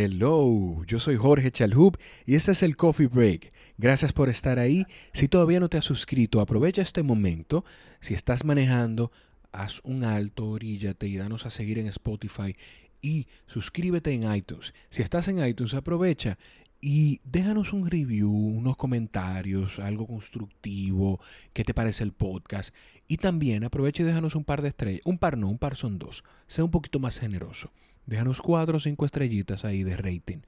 Hello, yo soy Jorge Chalhub y este es el Coffee Break. Gracias por estar ahí. Si todavía no te has suscrito, aprovecha este momento. Si estás manejando, haz un alto, oríllate y danos a seguir en Spotify y suscríbete en iTunes. Si estás en iTunes, aprovecha y déjanos un review, unos comentarios, algo constructivo, qué te parece el podcast. Y también aprovecha y déjanos un par de estrellas. Un par no, un par son dos. Sea un poquito más generoso. Déjanos cuatro o cinco estrellitas ahí de rating.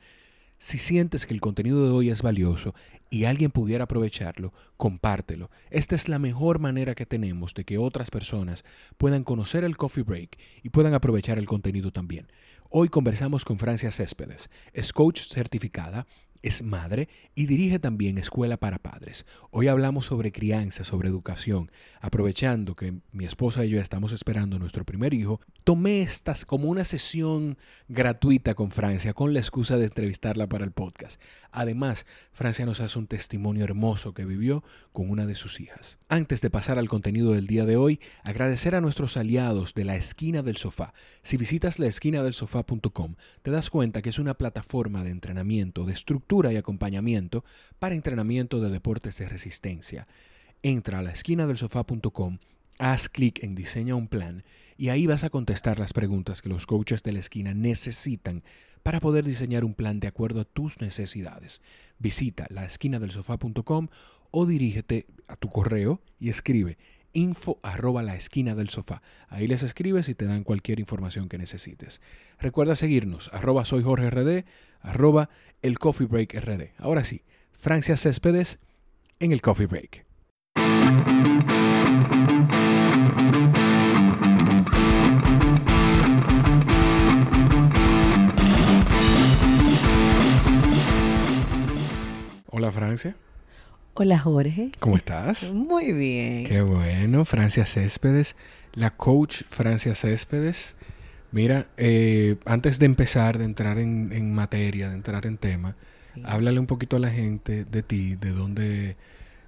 Si sientes que el contenido de hoy es valioso y alguien pudiera aprovecharlo, compártelo. Esta es la mejor manera que tenemos de que otras personas puedan conocer el Coffee Break y puedan aprovechar el contenido también. Hoy conversamos con Francia Céspedes, es coach certificada, es madre y dirige también Escuela para Padres. Hoy hablamos sobre crianza, sobre educación. Aprovechando que mi esposa y yo estamos esperando nuestro primer hijo, tomé estas como una sesión gratuita con Francia con la excusa de entrevistarla para el podcast. Además, Francia nos hace un testimonio hermoso que vivió con una de sus hijas. Antes de pasar al contenido del día de hoy, agradecer a nuestros aliados de la esquina del sofá. Si visitas la esquina del sofá.com, te das cuenta que es una plataforma de entrenamiento, de estructura y acompañamiento para entrenamiento de deportes de resistencia. Entra a la esquina del sofá.com, haz clic en Diseña un plan y ahí vas a contestar las preguntas que los coaches de la esquina necesitan para poder diseñar un plan de acuerdo a tus necesidades. Visita la esquina del sofá.com o dirígete a tu correo y escribe info arroba la esquina del sofá. Ahí les escribes y te dan cualquier información que necesites. Recuerda seguirnos, arroba soy Jorge arroba el Coffee Break RD. Ahora sí, Francia Céspedes en el Coffee Break. Hola Francia. Hola Jorge. ¿Cómo estás? Muy bien. Qué bueno, Francia Céspedes, la coach Francia Céspedes. Mira, eh, antes de empezar, de entrar en, materia, de entrar en tema, háblale un poquito a la gente de ti, de dónde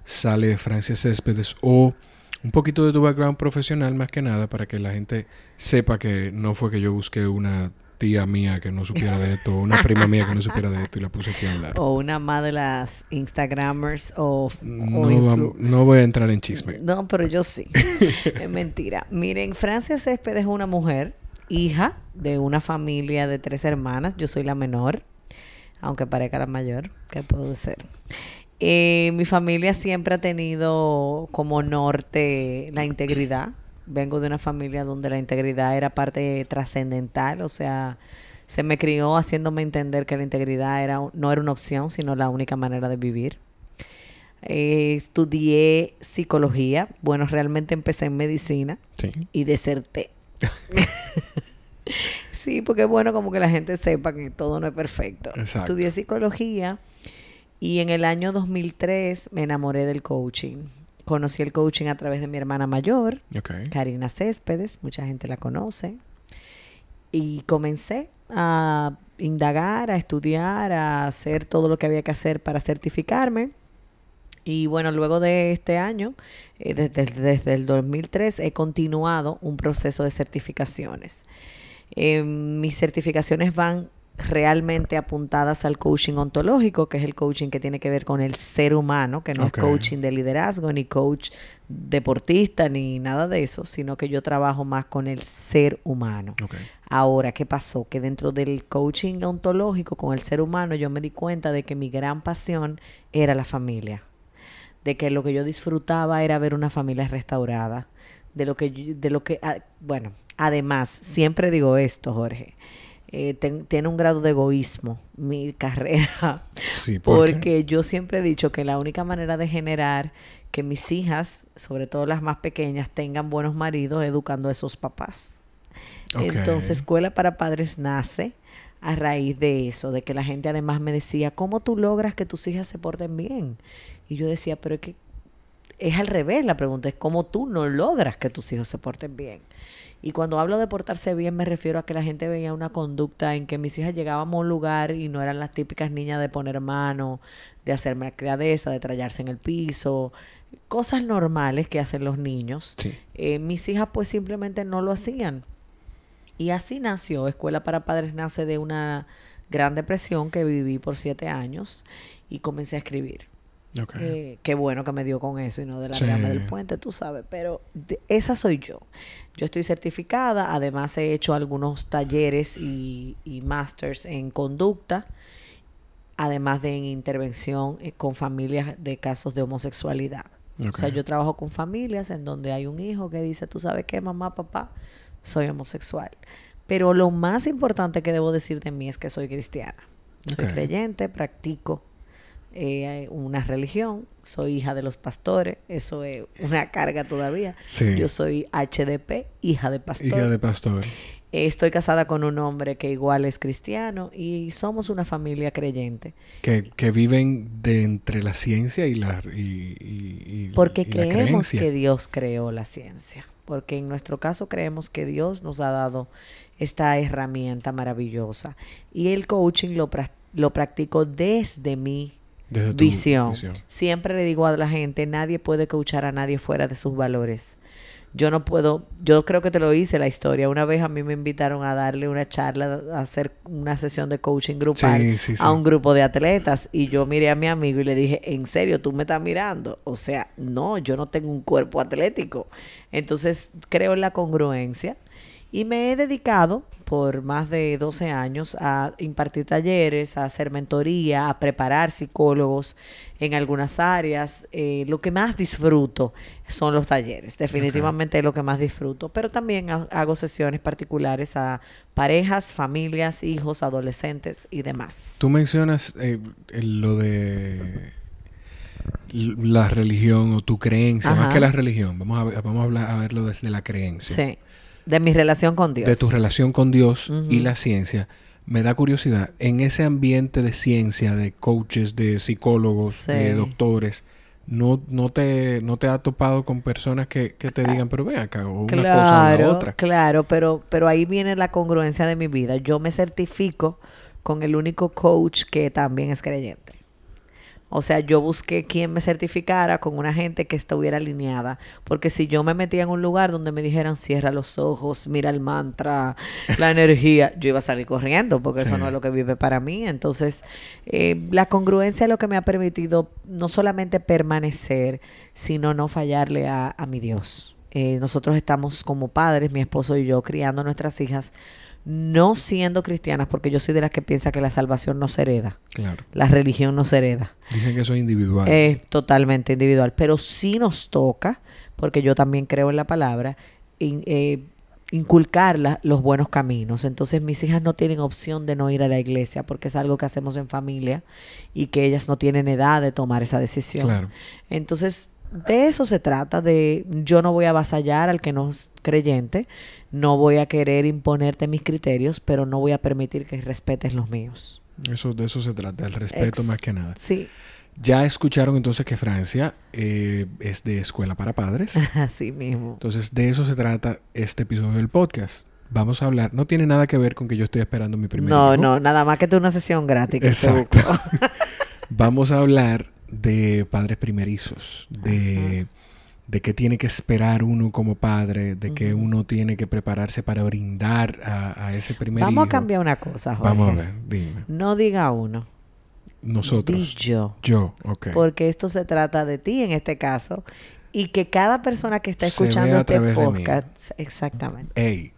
sale Francia Céspedes o un poquito de tu background profesional más que nada para que la gente sepa que no fue que yo busqué una tía mía que no supiera de esto, una prima mía que no supiera de esto y la puse aquí a hablar. O una más de las Instagramers o... No, voy a entrar en chisme. No, pero yo sí. es mentira. Miren, Francia Céspedes es una mujer, hija de una familia de tres hermanas. Yo soy la menor, aunque parezca la mayor, ¿qué puedo ser? Eh, mi familia siempre ha tenido como norte la integridad vengo de una familia donde la integridad era parte trascendental, o sea, se me crió haciéndome entender que la integridad era, no era una opción, sino la única manera de vivir. Eh, estudié psicología, bueno, realmente empecé en medicina y deserté. sí, porque es bueno como que la gente sepa que todo no es perfecto. Estudié psicología y en el año 2003 me enamoré del coaching conocí el coaching a través de mi hermana mayor, Karina Céspedes, mucha gente la conoce. Y comencé a indagar, a estudiar, a hacer todo lo que había que hacer para certificarme. Y bueno, luego de este año, eh, desde, desde, el 2003, he continuado un proceso de certificaciones. Em, mis certificaciones van realmente apuntadas al coaching ontológico, que es el coaching que tiene que ver con el ser humano, que no es coaching de liderazgo, ni coach deportista, ni nada de eso, sino que yo trabajo más con el ser humano. Ahora, ¿qué pasó? Que dentro del coaching ontológico con el ser humano yo me di cuenta de que mi gran pasión era la familia, de que lo que yo disfrutaba era ver una familia restaurada, de lo que, de lo que, bueno, además, siempre digo esto, Jorge, eh, tiene un grado de egoísmo mi carrera. porque yo siempre he dicho que la única manera de generar que mis hijas, sobre todo las más pequeñas, tengan buenos maridos educando a esos papás. Entonces, Escuela para Padres nace a raíz de eso, de que la gente además me decía, ¿cómo tú logras que tus hijas se porten bien? Y yo decía, pero es que es al revés, la pregunta es, ¿cómo tú no logras que tus hijos se porten bien? Y cuando hablo de portarse bien me refiero a que la gente veía una conducta en que mis hijas llegábamos a un lugar y no eran las típicas niñas de poner mano, de hacerme criadeza, de trallarse en el piso, cosas normales que hacen los niños. Eh, mis hijas pues simplemente no lo hacían. Y así nació. Escuela para Padres nace de una gran depresión que viví por siete años y comencé a escribir. Eh, qué bueno que me dio con eso y no de la rama del puente, tú sabes. Pero esa soy yo. Yo estoy certificada, además he hecho algunos talleres y, y masters en conducta, además de en intervención eh, con familias de casos de homosexualidad. O sea, yo trabajo con familias en donde hay un hijo que dice, tú sabes qué, mamá, papá, soy homosexual. Pero lo más importante que debo decir de mí es que soy cristiana. Soy creyente, practico eh, una religión, soy hija de los pastores, eso es una carga todavía. Yo soy HDP, hija de pastor. Hija de pastor. Estoy casada con un hombre que igual es cristiano y somos una familia creyente. Que, que viven de entre la ciencia y la y, Porque creemos que Dios creó la ciencia. Porque en nuestro caso creemos que Dios nos ha dado esta herramienta maravillosa. Y el coaching lo, lo practico desde visión. Siempre le digo a la gente, nadie puede coachar a nadie fuera de sus valores. Yo no puedo, yo creo que te lo hice la historia. Una vez a mí me invitaron a darle una charla, a hacer una sesión de coaching grupal a un grupo de atletas y yo miré a mi amigo y le dije, ¿en serio tú me estás mirando? O sea, no, yo no tengo un cuerpo atlético. Entonces creo en la congruencia y me he dedicado por más de 12 años a impartir talleres, a hacer mentoría, a preparar psicólogos en algunas áreas. Eh, lo que más disfruto son los talleres, definitivamente es lo que más disfruto, pero también hago sesiones particulares a parejas, familias, hijos, adolescentes y demás. Tú mencionas eh, lo de la religión o tu creencia, más que la religión, vamos a, vamos a, hablar, a verlo desde la creencia. Sí. De mi relación con Dios. De tu relación con Dios y la ciencia. Me da curiosidad, en ese ambiente de ciencia, de coaches, de psicólogos, de doctores, no, no, te, no te ha topado con personas que, te digan, pero ven acá, o una cosa o la otra. Claro, pero, pero ahí viene la congruencia de mi vida. Yo me certifico con el único coach que también es creyente. O sea, yo busqué quien me certificara con una gente que estuviera alineada. Porque si yo me metía en un lugar donde me dijeran cierra los ojos, mira el mantra, la energía, yo iba a salir corriendo porque eso no es lo que vive para mí. Entonces, eh, la congruencia es lo que me ha permitido no solamente permanecer, sino no fallarle a, mi Dios. Eh, nosotros estamos como padres, mi esposo y yo, criando a nuestras hijas no siendo cristianas, porque yo soy de las que piensa que la salvación no se hereda. Claro. La religión no se hereda. Dicen que eso es individual. Es totalmente individual. Pero sí nos toca, porque yo también creo en la palabra, eh, inculcar los buenos caminos. Entonces mis hijas no tienen opción de no ir a la iglesia, porque es algo que hacemos en familia y que ellas no tienen edad de tomar esa decisión. Claro. Entonces de eso se trata, de yo no voy a avasallar al que no es creyente, no voy a querer imponerte mis criterios, pero no voy a permitir que respetes los míos. Eso, de eso se trata, el respeto más que nada. Sí. Ya escucharon entonces que Francia eh, es de escuela para padres. Así mismo. Entonces, de eso se trata este episodio del podcast. Vamos a hablar, no tiene nada que ver con que yo estoy esperando mi primer No, no, nada más que tú una sesión gratis. Exacto. Vamos a hablar de padres primerizos, de, de qué tiene que esperar uno como padre, de que uno tiene que prepararse para brindar a, ese primer Vamos a cambiar una cosa, Jorge. Vamos a ver, dime. No diga uno. Nosotros. Di yo. Yo, ok. Porque esto se trata de ti en este caso y que cada persona que está escuchando este podcast, exactamente. Ey,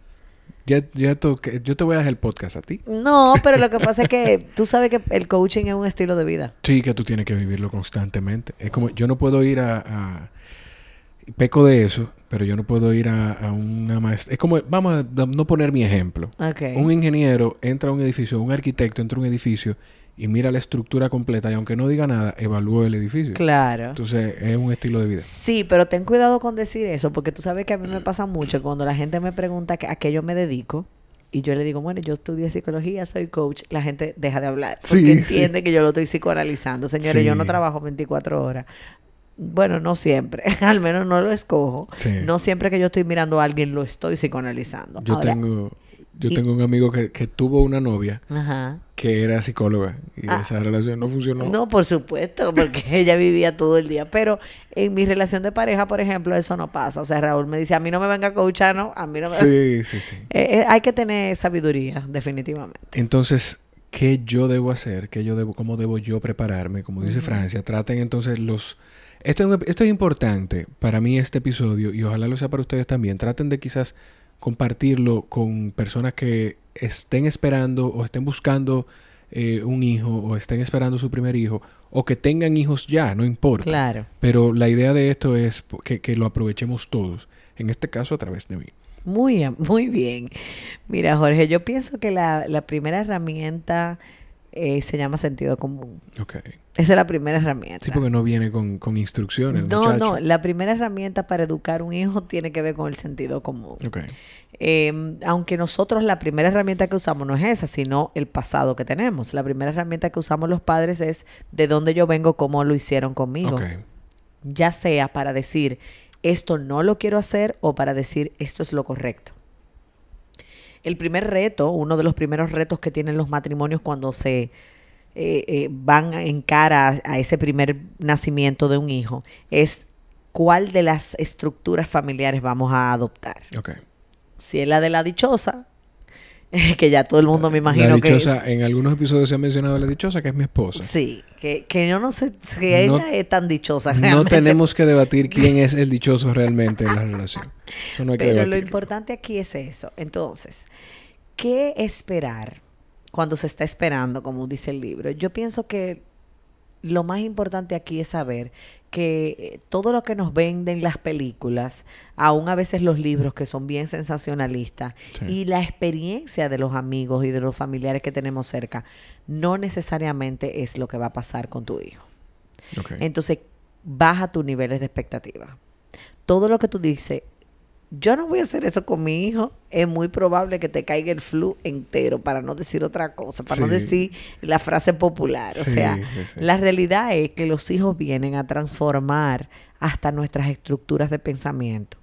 ya, ya yo te voy a dejar el podcast a ti. No, pero lo que pasa es que tú sabes que el coaching es un estilo de vida. Sí, que tú tienes que vivirlo constantemente. Es como, yo no puedo ir a, peco de eso, pero yo no puedo ir a, una maestra. Es como, vamos a no poner mi ejemplo. Un ingeniero entra a un edificio, un arquitecto entra a un edificio y mira la estructura completa y aunque no diga nada, evalúa el edificio. Claro. Entonces es un estilo de vida. Sí, pero ten cuidado con decir eso, porque tú sabes que a mí me pasa mucho cuando la gente me pregunta a qué yo me dedico y yo le digo, bueno, yo estudié psicología, soy coach, la gente deja de hablar porque entiende que yo lo estoy psicoanalizando. Señores, yo no trabajo 24 horas. Bueno, no siempre, al menos no lo escojo. No siempre que yo estoy mirando a alguien lo estoy psicoanalizando. Yo tengo yo tengo un amigo que, que tuvo una novia que era psicóloga y ah. esa relación no funcionó. No, por supuesto, porque ella vivía todo el día. Pero en mi relación de pareja, por ejemplo, eso no pasa. O sea, Raúl me dice, a mí no me venga a coachar, ¿no? A mí no me Sí, sí, sí. Eh, eh, hay que tener sabiduría, definitivamente. Entonces, qué yo debo hacer, qué yo debo, cómo debo yo prepararme, como dice Francia. Traten entonces los... Esto, esto es importante para mí este episodio y ojalá lo sea para ustedes también. Traten de quizás compartirlo con personas que estén esperando o estén buscando eh, un hijo o estén esperando su primer hijo o que tengan hijos ya, no importa. Claro. Pero la idea de esto es que, que lo aprovechemos todos, en este caso a través de mí. Muy, muy bien. Mira, Jorge, yo pienso que la, la primera herramienta eh, se llama sentido común. Okay. Esa es la primera herramienta. Sí, porque no viene con, con instrucciones. No, no, la primera herramienta para educar un hijo tiene que ver con el sentido común. Okay. Em, aunque nosotros la primera herramienta que usamos no es esa, sino el pasado que tenemos. La primera herramienta que usamos los padres es de dónde yo vengo, cómo lo hicieron conmigo. Ya sea para decir, esto no lo quiero hacer o para decir, esto es lo correcto. El primer reto, uno de los primeros retos que tienen los matrimonios cuando se eh, eh, van en cara a, ese primer nacimiento de un hijo, es cuál de las estructuras familiares vamos a adoptar. Si es la de la dichosa, que ya todo el mundo me imagino que es. En algunos episodios se ha mencionado la dichosa, que es mi esposa. Sí, que, que yo no sé si ella es tan dichosa realmente. No tenemos que debatir quién es el dichoso realmente en la relación. Pero lo importante aquí es eso. Entonces, ¿qué esperar cuando se está esperando, como dice el libro? Yo pienso que lo más importante aquí es saber que eh, todo lo que nos venden las películas, aún a veces los libros que son bien sensacionalistas, y la experiencia de los amigos y de los familiares que tenemos cerca, no necesariamente es lo que va a pasar con tu hijo. Entonces, baja tus niveles de expectativa. Todo lo que tú dices, yo no voy a hacer eso con mi hijo, es muy probable que te caiga el flu entero, para no decir otra cosa, para no decir la frase popular. o sea, la realidad es que los hijos vienen a transformar hasta nuestras estructuras de pensamiento.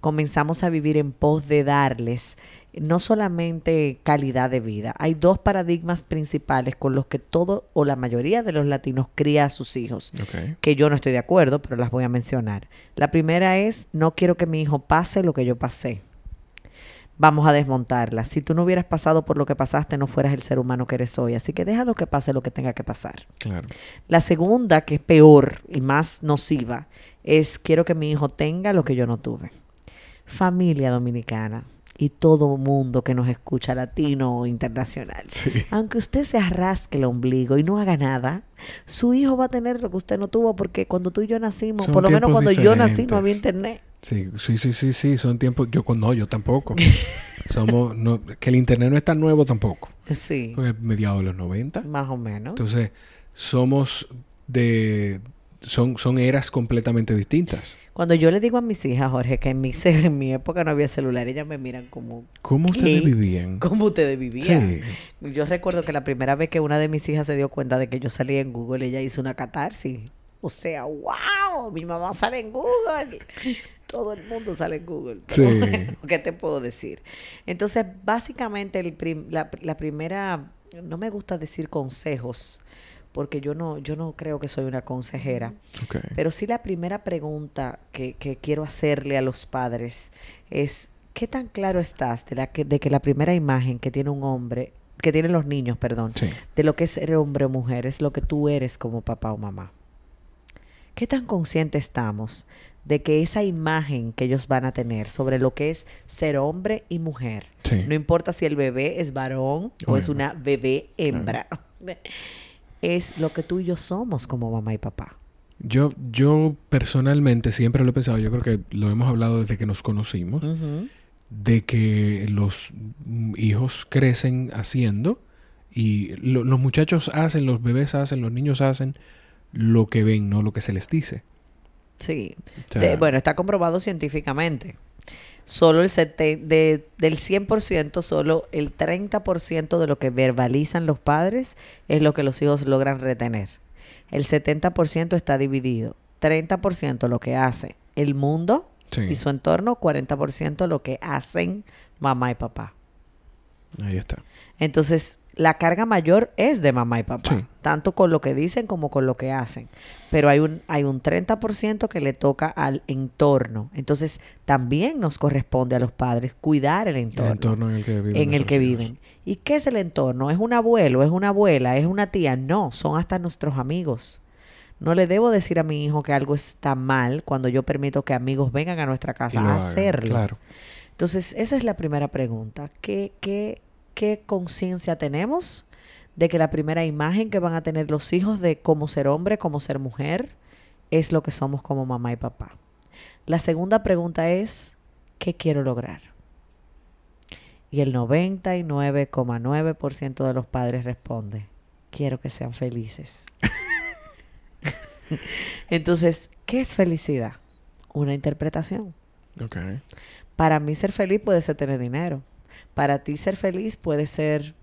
Comenzamos a vivir en pos de darles no solamente calidad de vida, hay dos paradigmas principales con los que todo o la mayoría de los latinos cría a sus hijos, que yo no estoy de acuerdo, pero las voy a mencionar. La primera es, no quiero que mi hijo pase lo que yo pasé. Vamos a desmontarla. Si tú no hubieras pasado por lo que pasaste, no fueras el ser humano que eres hoy. Así que déjalo que pase lo que tenga que pasar. La segunda, que es peor y más nociva, es quiero que mi hijo tenga lo que yo no tuve. Familia dominicana y todo mundo que nos escucha, latino o internacional. Aunque usted se arrasque el ombligo y no haga nada, su hijo va a tener lo que usted no tuvo porque cuando tú y yo nacimos, por lo menos cuando yo nací no había internet. Sí, sí, sí, sí, sí, son tiempos, yo no, yo tampoco. Somos, no, que el internet no es tan nuevo tampoco. Sí. Porque mediados de los 90. Más o menos. Entonces, somos de, son, son eras completamente distintas. Cuando yo le digo a mis hijas, Jorge, que en mi, en mi época no había celular, ellas me miran como... ¿Cómo ustedes vivían? ¿Cómo ustedes vivían? Sí. Yo recuerdo que la primera vez que una de mis hijas se dio cuenta de que yo salía en Google, ella hizo una catarsis. O sea, wow, mi mamá sale en Google. Todo el mundo sale en Google. Sí. ¿Qué te puedo decir? Entonces, básicamente, el la, la primera, no me gusta decir consejos, porque yo no, yo no creo que soy una consejera. Pero sí la primera pregunta que, que, quiero hacerle a los padres es, ¿qué tan claro estás de, la que, de que la primera imagen que tiene un hombre, que tienen los niños, perdón, de lo que es ser hombre o mujer, es lo que tú eres como papá o mamá? ¿Qué tan consciente estamos de que esa imagen que ellos van a tener sobre lo que es ser hombre y mujer, no importa si el bebé es varón o es una bebé hembra, es lo que tú y yo somos como mamá y papá. Yo, yo personalmente siempre lo he pensado, yo creo que lo hemos hablado desde que nos conocimos, de que los hijos crecen haciendo y los muchachos hacen, los bebés hacen, los niños hacen lo que ven, no lo que se les dice. Sí. bueno, está comprobado científicamente solo el de, del 100%, solo el 30% de lo que verbalizan los padres es lo que los hijos logran retener. El 70% está dividido. 30% lo que hace el mundo y su entorno, 40% lo que hacen mamá y papá. Ahí está. Entonces, la carga mayor es de mamá y papá, tanto con lo que dicen como con lo que hacen. Pero hay un, hay un 30% que le toca al entorno. Entonces, también nos corresponde a los padres cuidar el entorno. El entorno en el que viven. En el que viven. ¿Y qué es el entorno? ¿Es un abuelo? ¿Es una abuela? ¿Es una tía? No, son hasta nuestros amigos. No le debo decir a mi hijo que algo está mal cuando yo permito que amigos vengan a nuestra casa a hacerlo. Claro. Entonces, esa es la primera pregunta. ¿Qué, qué, qué conciencia tenemos de que la primera imagen que van a tener los hijos de cómo ser hombre, cómo ser mujer, es lo que somos como mamá y papá. La segunda pregunta es, ¿qué quiero lograr? Y el 99,9% de los padres responde, quiero que sean felices. Entonces, ¿qué es felicidad? Una interpretación. Para mí ser feliz puede ser tener dinero. Para ti ser feliz puede ser...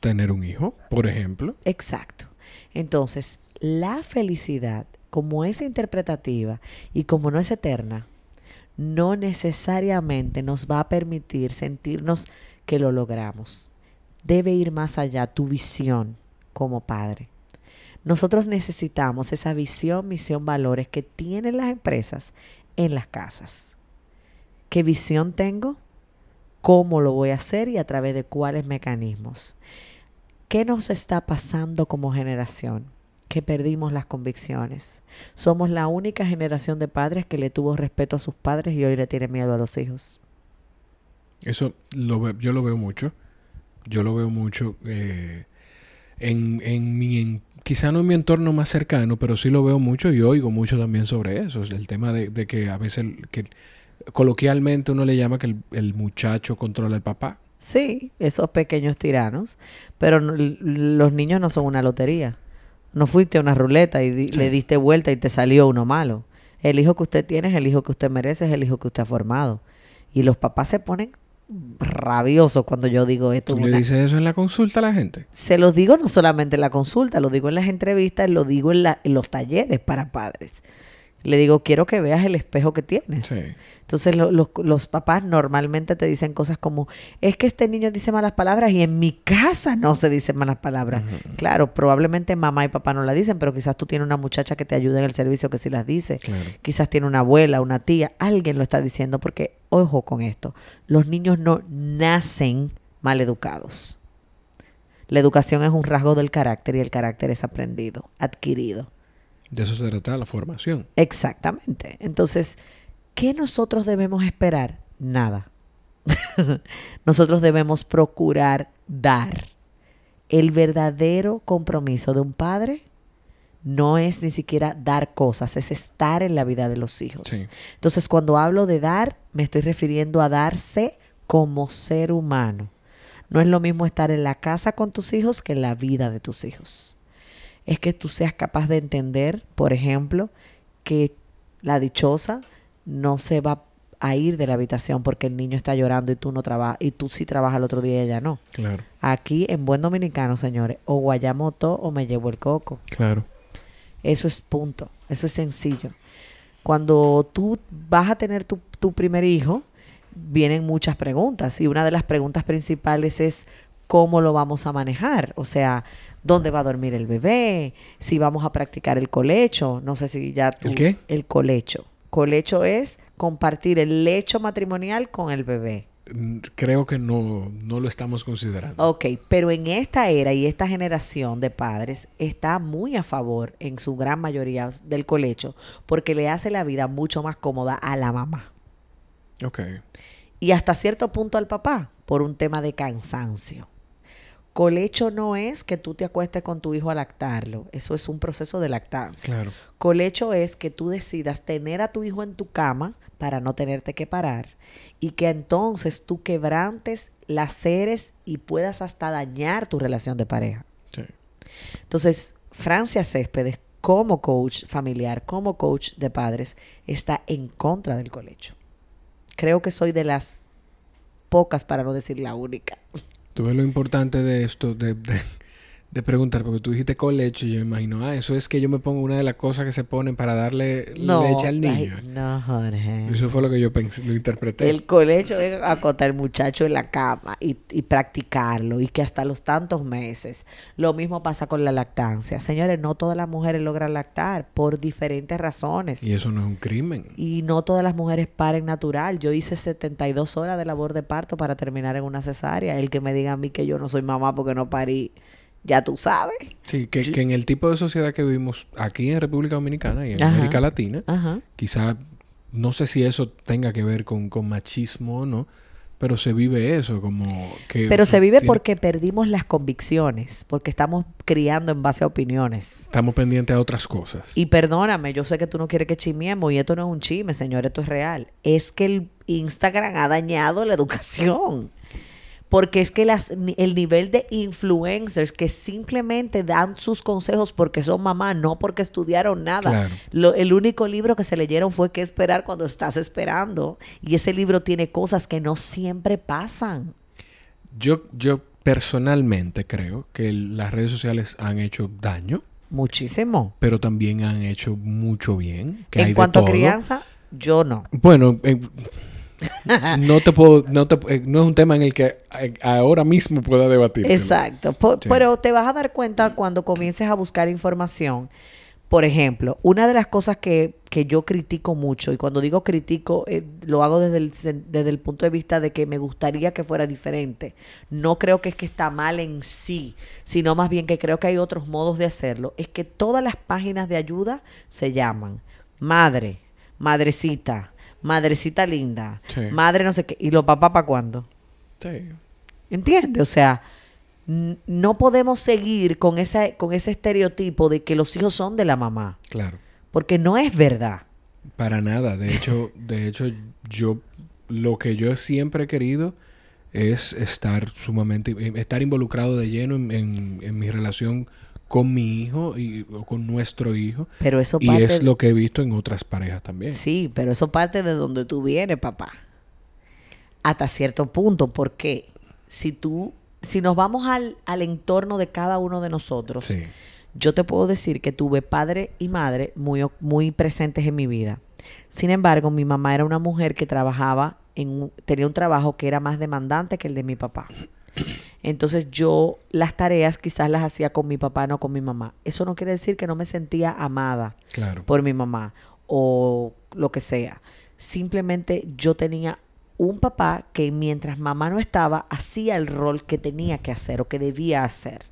Tener un hijo, por ejemplo. Exacto. Entonces, la felicidad, como es interpretativa y como no es eterna, no necesariamente nos va a permitir sentirnos que lo logramos. Debe ir más allá tu visión como padre. Nosotros necesitamos esa visión, misión, valores que tienen las empresas en las casas. ¿Qué visión tengo? Cómo lo voy a hacer y a través de cuáles mecanismos. ¿Qué nos está pasando como generación? Que perdimos las convicciones. Somos la única generación de padres que le tuvo respeto a sus padres y hoy le tiene miedo a los hijos. Eso lo yo lo veo mucho. Yo lo veo mucho eh, en, en mi, quizá no en mi entorno más cercano, pero sí lo veo mucho y oigo mucho también sobre eso. El tema de, de que a veces que coloquialmente uno le llama que el, muchacho controla al papá. Sí, esos pequeños tiranos, pero los niños no son una lotería. No fuiste a una ruleta y le diste vuelta y te salió uno malo. El hijo que usted tiene es el hijo que usted merece, es el hijo que usted ha formado. Y los papás se ponen rabiosos cuando yo digo esto. ¿Tú le dices eso en la consulta a la gente? Se los digo no solamente en la consulta, lo digo en las entrevistas, lo digo en, en los talleres para padres. Le digo, quiero que veas el espejo que tienes. Entonces los papás normalmente te dicen cosas como, es que este niño dice malas palabras y en mi casa no se dicen malas palabras. Claro, probablemente mamá y papá no la dicen, pero quizás tú tienes una muchacha que te ayuda en el servicio que sí las dice. Quizás tiene una abuela, una tía, alguien lo está diciendo porque, ojo con esto, los niños no nacen mal educados. La educación es un rasgo del carácter y el carácter es aprendido, adquirido. De eso se trata la formación. Exactamente. Entonces, ¿qué nosotros debemos esperar? Nada. nosotros debemos procurar dar. El verdadero compromiso de un padre no es ni siquiera dar cosas, es estar en la vida de los hijos. Entonces, cuando hablo de dar, me estoy refiriendo a darse como ser humano. No es lo mismo estar en la casa con tus hijos que en la vida de tus hijos es que tú seas capaz de entender, por ejemplo, que la dichosa no se va a ir de la habitación porque el niño está llorando y tú no trabajas y tú sí trabajas el otro día y ella no. Claro. Aquí en buen dominicano, señores, o guayamoto o me llevo el coco. Claro. Eso es punto, eso es sencillo. Cuando tú vas a tener tu, tu primer hijo, vienen muchas preguntas y una de las preguntas principales es cómo lo vamos a manejar. O sea, dónde va a dormir el bebé, si vamos a practicar el colecho, no sé si ya tú... ¿El qué? El colecho. Colecho es compartir el lecho matrimonial con el bebé. Mm, creo que no, no lo estamos considerando. Ok, pero en esta era y esta generación de padres está muy a favor, en su gran mayoría, del colecho, porque le hace la vida mucho más cómoda a la mamá. Ok. Y hasta cierto punto al papá, por un tema de cansancio. Colecho no es que tú te acuestes con tu hijo a lactarlo, eso es un proceso de lactancia. Claro. Colecho es que tú decidas tener a tu hijo en tu cama para no tenerte que parar y que entonces tú quebrantes las seres y puedas hasta dañar tu relación de pareja. Sí. Entonces, Francia Céspedes, como coach familiar, como coach de padres, está en contra del colecho. Creo que soy de las pocas, para no decir la única. Tú ves lo importante de esto, de, preguntar, porque tú dijiste con leche, y yo me imagino, ah, eso es que yo me pongo una de las cosas que se ponen para darle leche al niño. no, Jorge. Eso fue lo que yo pensé, lo interpreté. El colecho es acotar al muchacho en la cama y, y, practicarlo, y que hasta los tantos meses. Lo mismo pasa con la lactancia. Señores, no todas las mujeres logran lactar por diferentes razones. Y eso no es un crimen. Y no todas las mujeres paren natural. Yo hice 72 horas de labor de parto para terminar en una cesárea. El que me diga a mí que yo no soy mamá porque no parí ya tú sabes. Sí, que, en el tipo de sociedad que vivimos aquí en República Dominicana y en América Latina, quizá, no sé si eso tenga que ver con, machismo o no, pero se vive eso, como que... Pero se vive porque perdimos las convicciones, porque estamos criando en base a opiniones. Estamos pendientes a otras cosas. Y perdóname, yo sé que tú no quieres que chimiemos y esto no es un chisme, señor, esto es real. Es que el Instagram ha dañado la educación porque es que las, el nivel de influencers que simplemente dan sus consejos porque son mamá, no porque estudiaron nada. el único libro que se leyeron fue qué esperar cuando estás esperando. Y ese libro tiene cosas que no siempre pasan. Yo, yo personalmente creo que las redes sociales han hecho daño. Muchísimo. Pero también han hecho mucho bien. en cuanto a crianza, yo no. Bueno, no te puedo, no, te, eh, no es un tema en el que eh, ahora mismo pueda debatir. Exacto. Pero te vas a dar cuenta cuando comiences a buscar información. Por ejemplo, una de las cosas que, que yo critico mucho, y cuando digo critico, eh, lo hago desde el, desde el punto de vista de que me gustaría que fuera diferente. No creo que es que está mal en sí, sino más bien que creo que hay otros modos de hacerlo. Es que todas las páginas de ayuda se llaman madre, madrecita, madrecita linda, madre no sé qué, y los papás para cuándo. Sí. ¿Entiendes? O sea, no podemos seguir con, esa, con ese estereotipo de que los hijos son de la mamá. Claro. Porque no es verdad. Para nada. De hecho, de hecho, yo lo que yo siempre he querido es estar sumamente, estar involucrado de lleno en, en, en mi relación con mi hijo y o con nuestro hijo. Pero eso y es lo que he visto en otras parejas también. Sí, pero eso parte de donde tú vienes, papá. Hasta cierto punto, porque si tú, si nos vamos al, al entorno de cada uno de nosotros, yo te puedo decir que tuve padre y madre muy, muy presentes en mi vida. Sin embargo, mi mamá era una mujer que trabajaba en tenía un trabajo que era más demandante que el de mi papá. Entonces yo las tareas quizás las hacía con mi papá, no con mi mamá. Eso no quiere decir que no me sentía amada por mi mamá o lo que sea. Simplemente yo tenía un papá que mientras mamá no estaba, hacía el rol que tenía que hacer o que debía hacer.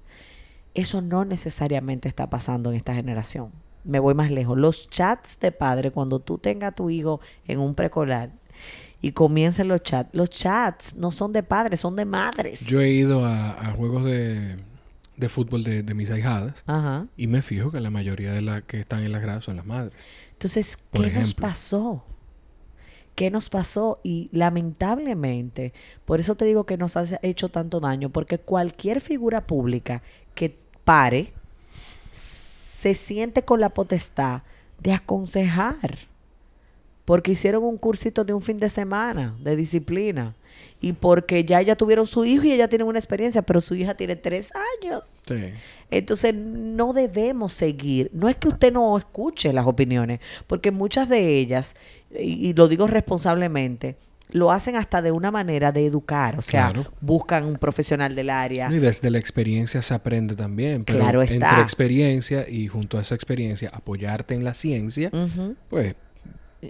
Eso no necesariamente está pasando en esta generación. Me voy más lejos. Los chats de padre, cuando tú tengas a tu hijo en un precolar, y comiencen los chats. Los chats no son de padres, son de madres. Yo he ido a, juegos de, fútbol de, mis ahijadas y me fijo que la mayoría de las que están en las gradas son las madres. Entonces, ¿qué nos pasó? ¿Qué nos pasó? Y lamentablemente, por eso te digo que nos ha hecho tanto daño, porque cualquier figura pública que pare se siente con la potestad de aconsejar porque hicieron un cursito de un fin de semana de disciplina y porque ya ya tuvieron su hijo y ella tiene una experiencia, pero su hija tiene tres años. Entonces no debemos seguir. No es que usted no escuche las opiniones, porque muchas de ellas, y, lo digo responsablemente, lo hacen hasta de una manera de educar, o sea, buscan un profesional del área. Y desde la experiencia se aprende también, pero claro está. entre experiencia y junto a esa experiencia apoyarte en la ciencia, pues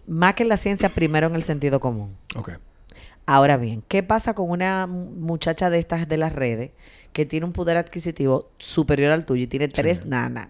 más que en la ciencia, primero en el sentido común. Ok. Ahora bien, ¿qué pasa con una muchacha de estas de las redes que tiene un poder adquisitivo superior al tuyo y tiene tres nanas?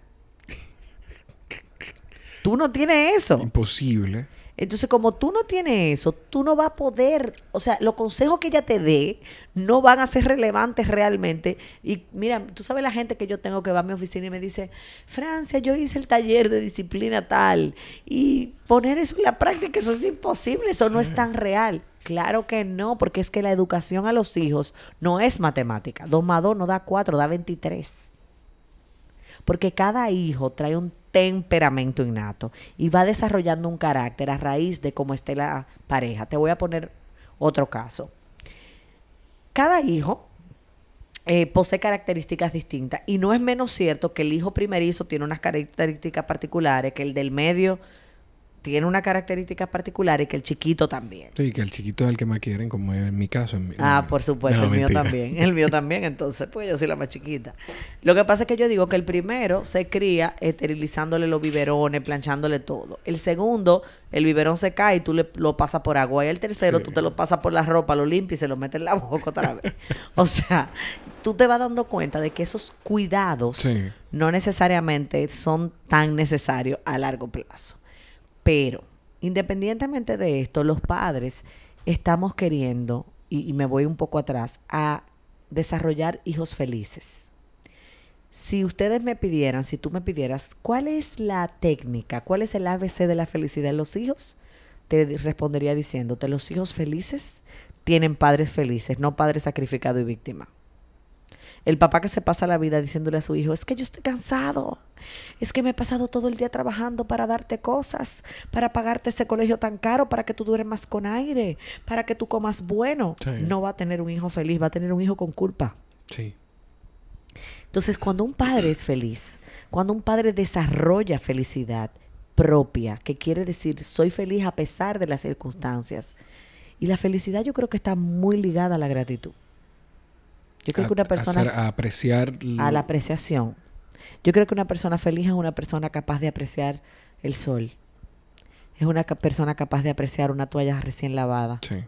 Tú no tienes eso. Imposible. Entonces, como tú no tienes eso, tú no vas a poder, o sea, los consejos que ella te dé no van a ser relevantes realmente. Y mira, tú sabes la gente que yo tengo que va a mi oficina y me dice, Francia, yo hice el taller de disciplina tal, y poner eso en la práctica, eso es imposible, eso no es tan real. Claro que no, porque es que la educación a los hijos no es matemática. Dos más dos no da cuatro, da 23. Porque cada hijo trae un temperamento innato y va desarrollando un carácter a raíz de cómo esté la pareja. Te voy a poner otro caso. Cada hijo eh, posee características distintas. Y no es menos cierto que el hijo primerizo tiene unas características particulares, que el del medio tiene una característica particular y que el chiquito también. Sí, que el chiquito es el que más quieren, como en mi caso. ah, por supuesto, el mío también. El mío también, entonces, pues yo soy la más chiquita. Lo que pasa es que yo digo que el primero se cría esterilizándole los biberones, planchándole todo. El segundo, el biberón se cae y tú le, lo pasas por agua. Y el tercero, tú te lo pasas por la ropa, lo limpias y se lo metes en la boca otra vez. o sea, tú te vas dando cuenta de que esos cuidados no necesariamente son tan necesarios a largo plazo. Pero, independientemente de esto, los padres estamos queriendo, y, me voy un poco atrás, a desarrollar hijos felices. Si ustedes me pidieran, si tú me pidieras, ¿cuál es la técnica, cuál es el ABC de la felicidad en los hijos? Te respondería diciéndote, los hijos felices tienen padres felices, no padres sacrificados y víctimas. El papá que se pasa la vida diciéndole a su hijo, es que yo estoy cansado, es que me he pasado todo el día trabajando para darte cosas, para pagarte ese colegio tan caro, para que tú dures más con aire, para que tú comas bueno. No va a tener un hijo feliz, va a tener un hijo con culpa. Sí. Entonces, cuando un padre es feliz, cuando un padre desarrolla felicidad propia, que quiere decir soy feliz a pesar de las circunstancias, y la felicidad yo creo que está muy ligada a la gratitud. Yo creo que una persona... a apreciar... A la apreciación. Yo creo que una persona feliz es una persona capaz de apreciar el sol. Es una persona capaz de apreciar una toalla recién lavada. Sí.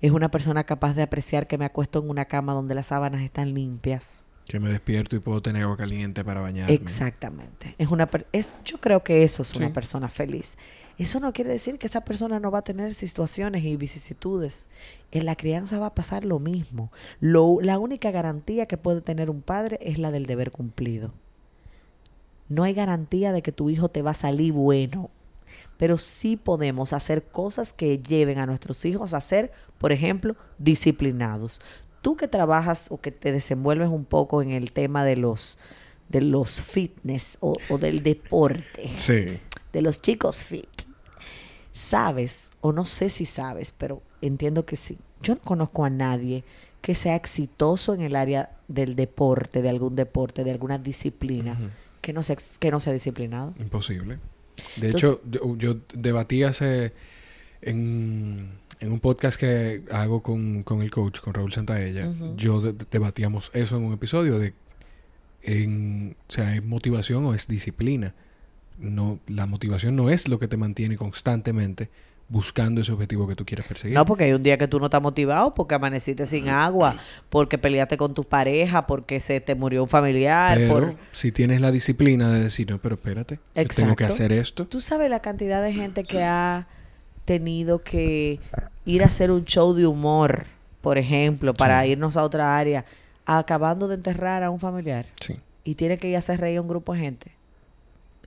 Es una persona capaz de apreciar que me acuesto en una cama donde las sábanas están limpias. Que me despierto y puedo tener agua caliente para bañarme. Exactamente. Es una es, yo creo que eso es una persona feliz. Eso no quiere decir que esa persona no va a tener situaciones y vicisitudes. En la crianza va a pasar lo mismo. la única garantía que puede tener un padre es la del deber cumplido. No hay garantía de que tu hijo te va a salir bueno, pero sí podemos hacer cosas que lleven a nuestros hijos a ser, por ejemplo, disciplinados. Tú que trabajas o que te desenvuelves un poco en el tema de los de los fitness o, o del deporte, sí. de los chicos fit sabes, o no sé si sabes, pero entiendo que sí. Yo no conozco a nadie que sea exitoso en el área del deporte, de algún deporte, de alguna disciplina, que, no sea, que no sea disciplinado. Imposible. De hecho, yo, debatí hace en, un podcast que hago con, el coach, con Raúl Santaella, yo debatíamos eso en un episodio de en, o sea, ¿es motivación o es disciplina? No, la motivación no es lo que te mantiene constantemente buscando ese objetivo que tú quieres perseguir. No, porque hay un día que tú no estás motivado, porque amaneciste sin agua, porque peleaste con tu pareja, porque se te murió un familiar. Pero si tienes la disciplina de decir, no, pero espérate, tengo que hacer esto. Tú sabes la cantidad de gente que ha tenido que ir a hacer un show de humor, por ejemplo, para irnos a otra área, acabando de enterrar a un familiar. Sí. Y tiene que ir a hacer reír a un grupo de gente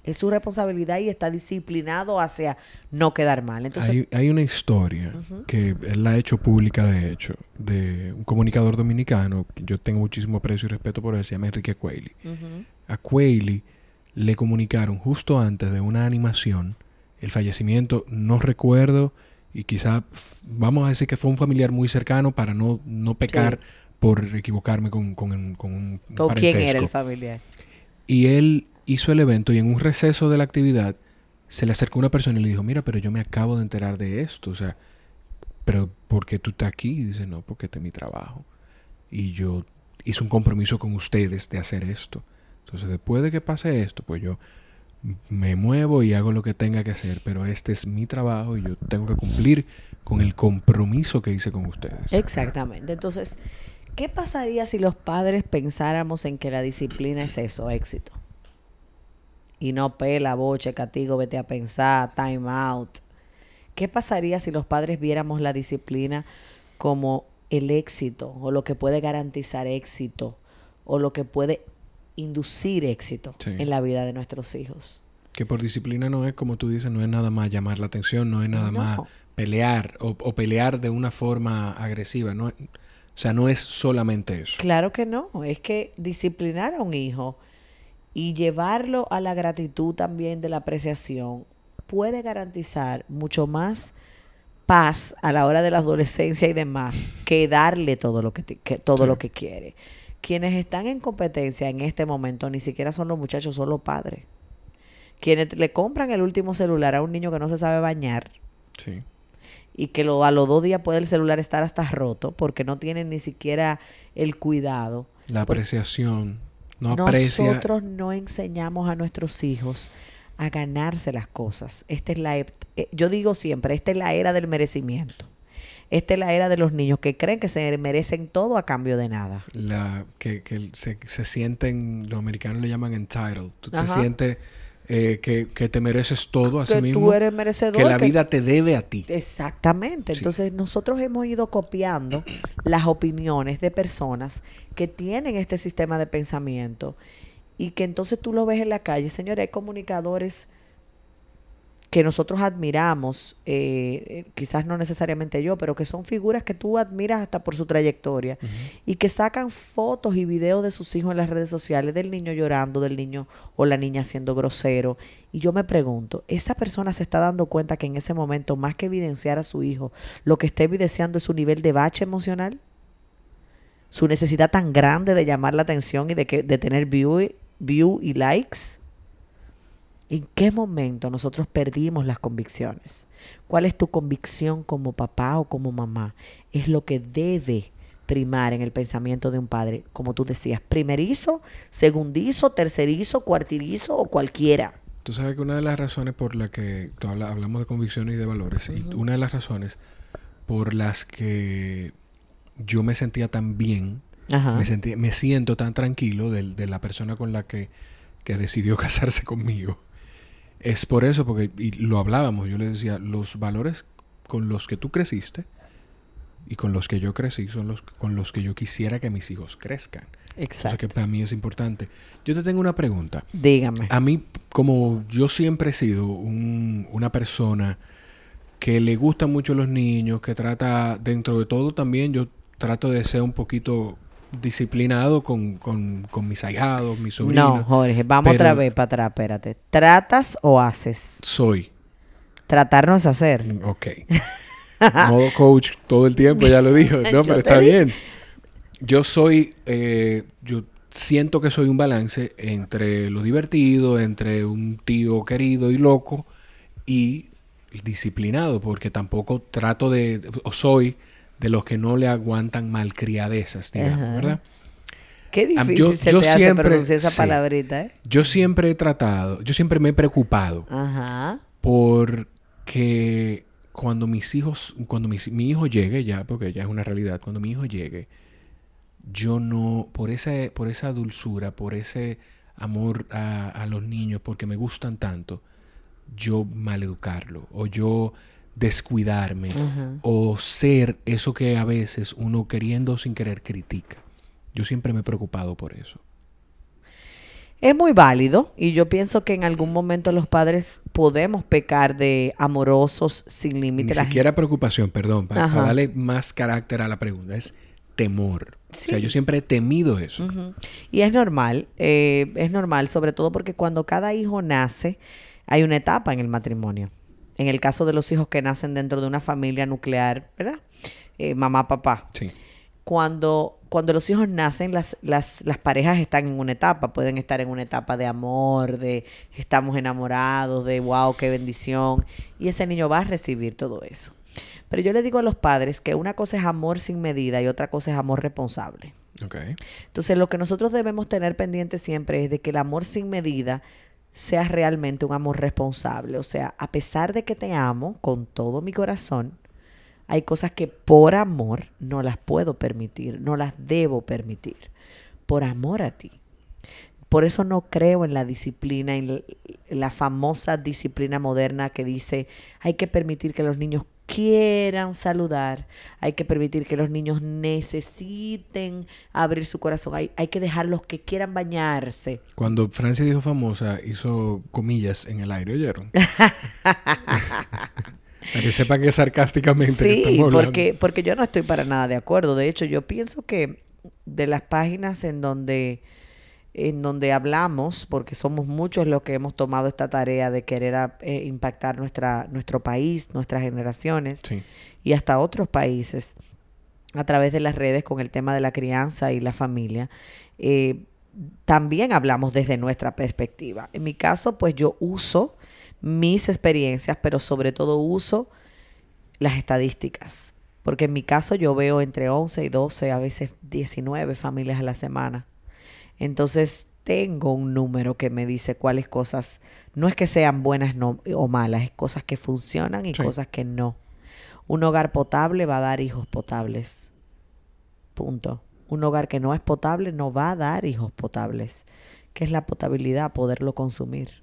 es su responsabilidad y está disciplinado hacia no quedar mal. Entonces, hay, una historia que él la ha hecho pública, de hecho, de un comunicador dominicano, yo tengo muchísimo aprecio y respeto por él, se llama Enrique Cueli. A Cueli le comunicaron justo antes de una animación el fallecimiento, no recuerdo, y quizá vamos a decir que fue un familiar muy cercano para no, no pecar por equivocarme con, con, con un... ¿Con quién era el familiar? Y él hizo el evento y en un receso de la actividad se le acercó una persona y le dijo, mira, pero yo me acabo de enterar de esto, o sea, pero ¿por qué tú estás aquí? Dice, no, porque este es mi trabajo. Y yo hice un compromiso con ustedes de hacer esto. Entonces, después de que pase esto, pues yo me muevo y hago lo que tenga que hacer, pero este es mi trabajo y yo tengo que cumplir con el compromiso que hice con ustedes. Exactamente. Entonces, ¿qué pasaría si los padres pensáramos en que la disciplina es eso, éxito? Y no pela, boche, castigo, vete a pensar, time out. ¿Qué pasaría si los padres viéramos la disciplina como el éxito o lo que puede garantizar éxito o lo que puede inducir éxito en la vida de nuestros hijos? Que por disciplina no es, como tú dices, no es nada más llamar la atención, no es nada más pelear o, pelear de una forma agresiva. No, o sea, no es solamente eso. Claro que no. Es que disciplinar a un hijo y llevarlo a la gratitud también de la apreciación puede garantizar mucho más paz a la hora de la adolescencia y demás que darle todo lo que, todo lo que quiere. quienes están en competencia en este momento ni siquiera son los muchachos, son los padres. Quienes le compran el último celular a un niño que no se sabe bañar. Sí. Y que lo, a los dos días puede el celular estar hasta roto porque no tienen ni siquiera el cuidado. La apreciación. No. Nosotros no enseñamos a nuestros hijos a ganarse las cosas. Esta es la, eh, yo digo siempre, esta es la era del merecimiento. Esta es la era de los niños que creen que se merecen todo a cambio de nada. La, que, que se, se, sienten, los americanos le llaman entitled. Tú te sientes eh, que, que, te mereces todo a sí mismo. Tú eres merecedor. Que la vida te debe a ti. Exactamente. Entonces nosotros hemos ido copiando las opiniones de personas que tienen este sistema de pensamiento y que entonces tú lo ves en la calle. Señores, hay comunicadores que nosotros admiramos, eh, eh, quizás no necesariamente yo, pero que son figuras que tú admiras hasta por su trayectoria y que sacan fotos y videos de sus hijos en las redes sociales, del niño llorando, del niño o la niña siendo grosero. Y yo me pregunto, ¿esa persona se está dando cuenta que en ese momento, más que evidenciar a su hijo, lo que está evidenciando es su nivel de bache emocional? Su necesidad tan grande de llamar la atención y de, que, de tener view, view y likes ¿En qué momento nosotros perdimos las convicciones? ¿Cuál es tu convicción como papá o como mamá? Es lo que debe primar en el pensamiento de un padre, como tú decías, primerizo, segundizo, tercerizo, cuartirizo o cualquiera. Tú sabes que una de las razones por las que hablamos de convicciones y de valores, y una de las razones por las que yo me sentía tan bien, me, me siento tan tranquilo de, la persona con la que, que decidió casarse conmigo, es por eso, porque y lo hablábamos, yo le decía, los valores con los que tú creciste y con los que yo crecí son los con los que yo quisiera que mis hijos crezcan. Exacto. O sea que para mí es importante. Yo te tengo una pregunta. Dígame. A mí, como yo siempre he sido una persona que le gustan mucho los niños, que trata, dentro de todo también, yo trato de ser un poquito disciplinado con, con, con mis ahijados, mis sobrinos. No, Jorge, vamos otra vez para atrás, espérate. ¿Tratas o haces? Soy. Tratar no es hacer. Mm, ok. Modo coach todo el tiempo, ya lo dijo. No, pero está bien. Yo soy, eh, yo siento que soy un balance entre lo divertido, entre un tío querido y loco y disciplinado, porque tampoco trato de, o soy de los que no le aguantan malcriadezas, digamos, ¿verdad? Qué difícil yo, se te hace pronunciar esa palabrita, ¿eh? Yo siempre he tratado, yo siempre me he preocupado Ajá. porque cuando mis hijos, cuando mi, hijo llegue ya, porque ya es una realidad, cuando mi hijo llegue, yo no, por esa, por esa dulzura, por ese amor a, a los niños, porque me gustan tanto, yo maleducarlo o yo descuidarme o ser eso que a veces uno queriendo sin querer critica. Yo siempre me he preocupado por eso. Es muy válido y yo pienso que en algún momento los padres podemos pecar de amorosos sin límites. Ni siquiera preocupación, perdón, para, darle más carácter a la pregunta, es temor. O sea, yo siempre he temido eso. Y es normal, eh, es normal, sobre todo porque cuando cada hijo nace, hay una etapa en el matrimonio en el caso de los hijos que nacen dentro de una familia nuclear, ¿verdad? Eh, mamá, papá. Sí. Cuando, cuando los hijos nacen, las, las, las parejas están en una etapa, pueden estar en una etapa de amor, de estamos enamorados, de wow, qué bendición, y ese niño va a recibir todo eso. Pero yo le digo a los padres que una cosa es amor sin medida y otra cosa es amor responsable. Okay. Entonces, lo que nosotros debemos tener pendiente siempre es de que el amor sin medida sea realmente un amor responsable. O sea, a pesar de que te amo con todo mi corazón, hay cosas que por amor no las puedo permitir, no las debo permitir, por amor a ti. Por eso no creo en la disciplina, en la famosa disciplina moderna que dice hay que permitir que los niños quieran saludar, hay que permitir que los niños necesiten abrir su corazón, hay, hay que dejarlos que quieran bañarse. Cuando Francia dijo famosa, hizo comillas en el aire, ¿oyeron? Para que sepan que sarcásticamente. Sí, porque, porque yo no estoy para nada de acuerdo. De hecho, yo pienso que de las páginas en donde en donde hablamos, porque somos muchos los que hemos tomado esta tarea de querer eh, impactar nuestra, nuestro país, nuestras generaciones y hasta otros países. a través de las redes con el tema de la crianza y la familia, eh, también hablamos desde nuestra perspectiva. En mi caso, pues yo uso mis experiencias, pero sobre todo uso las estadísticas. Porque en mi caso yo veo entre 11 y 12, a veces 19 familias a la semana. Entonces tengo un número que me dice cuáles cosas, no es que sean buenas o malas, es cosas que funcionan y cosas que no. Un hogar potable va a dar hijos potables. Punto. Un hogar que no es potable no va a dar hijos potables. ¿Qué es la potabilidad? Poderlo consumir